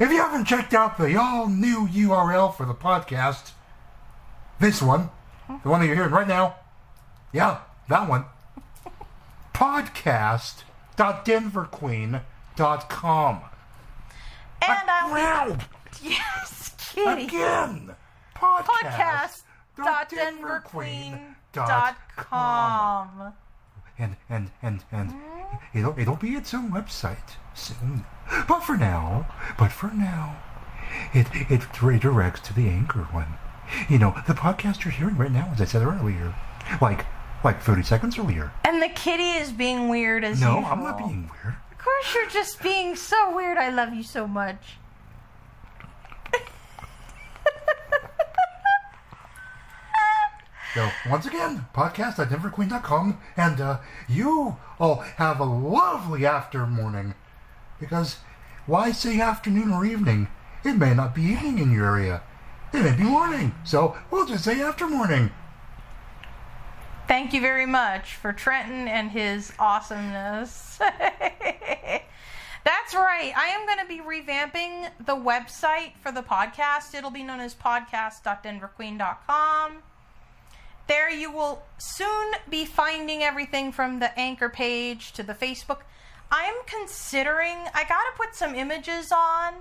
Speaker 2: if you haven't checked out the all new URL for the podcast, this one, the one that you're hearing right now, yeah, that one, podcast.denverqueen.com.
Speaker 1: And I'm
Speaker 2: Wow!
Speaker 1: yes, kitty.
Speaker 2: Again!
Speaker 1: Podcast.denverqueen.com.
Speaker 2: And, and, and, and it'll, it'll be its own website soon. But for now, but for now, it, it redirects to the Anchor one. You know, the podcast you're hearing right now, as I said earlier, like, like 30 seconds earlier.
Speaker 1: And the kitty is being weird as
Speaker 2: No,
Speaker 1: usual.
Speaker 2: I'm not being weird.
Speaker 1: Of course, you're just being so weird. I love you so much.
Speaker 2: So, once again, podcast at denverqueen.com, and uh, you all have a lovely after morning. Because why say afternoon or evening? It may not be evening in your area. It may be morning. So, we'll just say after morning.
Speaker 1: Thank you very much for Trenton and his awesomeness. That's right. I am going to be revamping the website for the podcast. It'll be known as podcast.denverqueen.com. There you will soon be finding everything from the anchor page to the Facebook. I'm considering, I got to put some images on,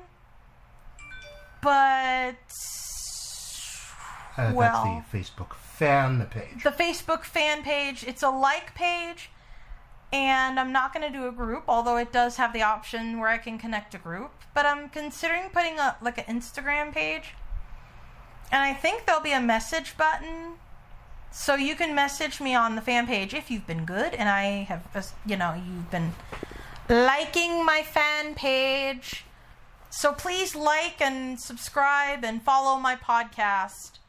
Speaker 1: but.
Speaker 2: Uh,
Speaker 1: Well.
Speaker 2: that's the Facebook fan page.
Speaker 1: the Facebook fan page. It's a like page, and I'm not going to do a group, although it does have the option where I can connect a group. But I'm considering putting a like an Instagram page, and I think there'll be a message button, so you can message me on the fan page if you've been good, and I have, you know, you've been liking my fan page. So please like and subscribe and follow my podcast.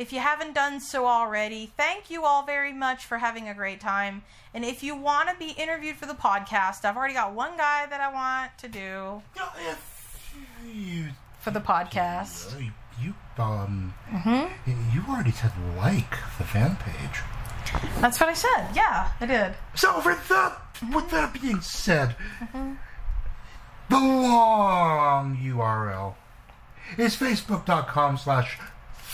Speaker 1: If you haven't done so already, thank you all very much for having a great time. And if you want to be interviewed for the podcast, I've already got one guy that I want to do
Speaker 2: you,
Speaker 1: for the podcast.
Speaker 2: you, you, um, mm-hmm. you already said like the fan page.
Speaker 1: That's what I said. Yeah, I did.
Speaker 2: So for the mm-hmm. with that being said, mm-hmm. the long URL is facebook.com slash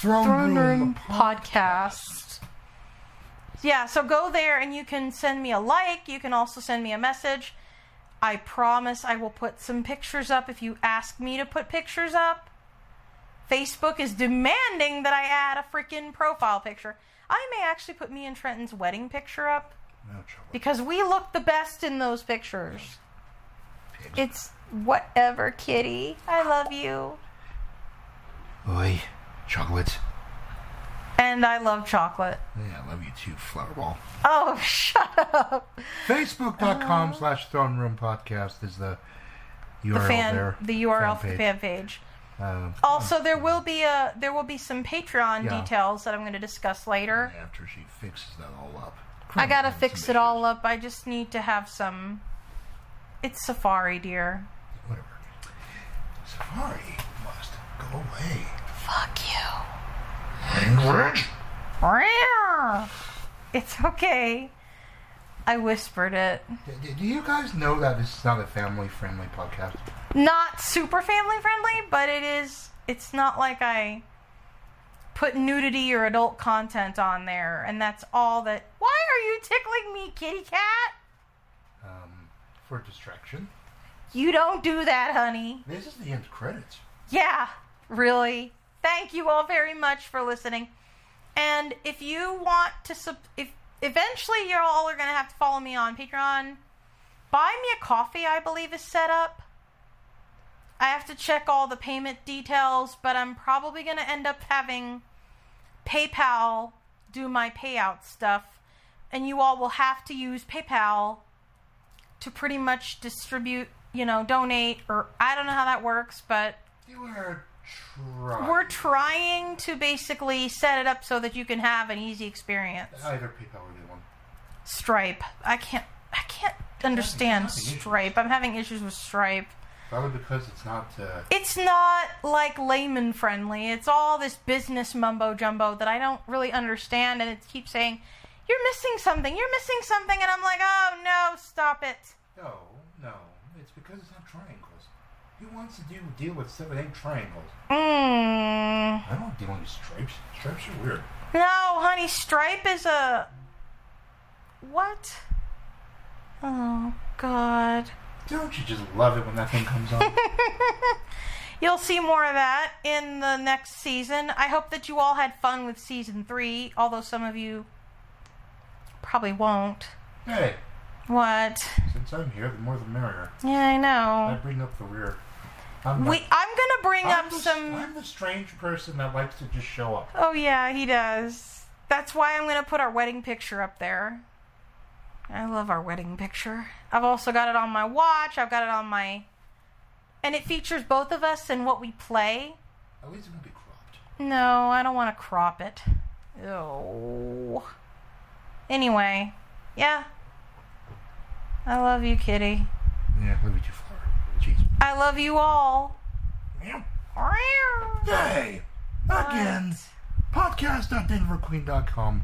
Speaker 2: throne
Speaker 1: Throne
Speaker 2: room
Speaker 1: Room Podcast. Yeah, so go there and you can send me a like. You can also send me a message. I promise I will put some pictures up if you ask me to put pictures up. Facebook is demanding that I add a freaking profile picture. I may actually put me and Trenton's wedding picture up
Speaker 2: No trouble.
Speaker 1: because we look the best in those pictures. It's whatever, kitty. I love you.
Speaker 2: Oi, chocolate.
Speaker 1: And I love chocolate.
Speaker 2: Yeah, I love you too, Flowerball.
Speaker 1: Oh, shut up.
Speaker 2: Facebook.com slash throne room podcast is the URL
Speaker 1: The fan,
Speaker 2: there.
Speaker 1: the URL for the fan page.
Speaker 2: Um,
Speaker 1: Also, there will be a there will be some Patreon
Speaker 2: Yeah.
Speaker 1: details that I'm going to discuss later.
Speaker 2: after she fixes that all up.
Speaker 1: I gotta fix it all up. I just need to have some. It's Safari, dear.
Speaker 2: Whatever. Safari must go away.
Speaker 1: Fuck you.
Speaker 2: Language?
Speaker 1: It's okay. I whispered it.
Speaker 2: Do, you guys know that this is not a family-friendly podcast?
Speaker 1: Not super family friendly, but it is. It's not like I put nudity or adult content on there, and that's all that. Why are you tickling me, kitty cat?
Speaker 2: Um, for distraction.
Speaker 1: You don't do that, honey.
Speaker 2: This is the end credits.
Speaker 1: Yeah, really. Thank you all very much for listening. And if you want to, if eventually you all are going to have to follow me on Patreon, buy me a coffee. I believe is set up. I have to check all the payment details, but I'm probably going to end up having PayPal do my payout stuff, and you all will have to use PayPal to pretty much distribute, you know, donate, or I don't know how that works, but
Speaker 2: You are trying.
Speaker 1: we're trying to basically set it up so that you can have an easy experience.
Speaker 2: Either PayPal or the one.
Speaker 1: Stripe. I can't. I can't understand
Speaker 2: having issues.
Speaker 1: Stripe. I'm having issues with Stripe.
Speaker 2: Probably because it's not. Uh,
Speaker 1: It's not like layman friendly. It's all this business mumbo jumbo that I don't really understand, and it keeps saying, "You're missing something. You're missing something," and I'm like, "Oh no, stop it."
Speaker 2: no, no. It's because it's not triangles. Who wants to do deal with that ain't triangles?
Speaker 1: Mm.
Speaker 2: I don't deal with stripes. Stripes are weird.
Speaker 1: No, honey, Stripe is a what? Oh God.
Speaker 2: Don't you just love it when that thing comes on?
Speaker 1: You'll see more of that in the next season. I hope that you all had fun with season three, although some of you probably won't.
Speaker 2: hey,
Speaker 1: What?
Speaker 2: since I'm here, the more the merrier.
Speaker 1: Yeah, I know.
Speaker 2: I bring up the rear. I'm not-
Speaker 1: We, I'm gonna bring
Speaker 2: I'm
Speaker 1: up
Speaker 2: the,
Speaker 1: some.
Speaker 2: I'm the strange person that likes to just show up.
Speaker 1: Oh yeah, he does. That's why I'm gonna put our wedding picture up there. I love our wedding picture. I've also got it on my watch. I've got it on my, and it features both of us and what we play.
Speaker 2: At least it won't be cropped.
Speaker 1: No, I don't want to crop it. Oh. Anyway, yeah. I love you, kitty.
Speaker 2: Yeah, leave it to flower. Jeez.
Speaker 1: I love you all.
Speaker 2: Hey! Again! Podcast.denverqueen.com.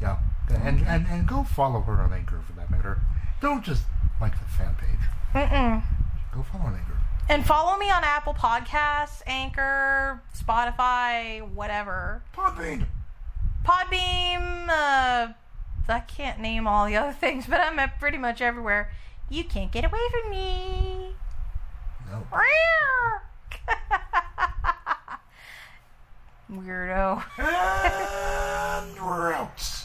Speaker 2: Yeah. And, and, and go follow her on Anchor for that matter. Don't just like the fan page.
Speaker 1: Mm-mm.
Speaker 2: Go follow on Anchor.
Speaker 1: And follow me on Apple Podcasts, Anchor, Spotify, whatever.
Speaker 2: Podbean!
Speaker 1: Podbeam, uh, I can't name all the other things, but I'm at pretty much everywhere. You can't get away from me. Weirdo.
Speaker 2: and we're out.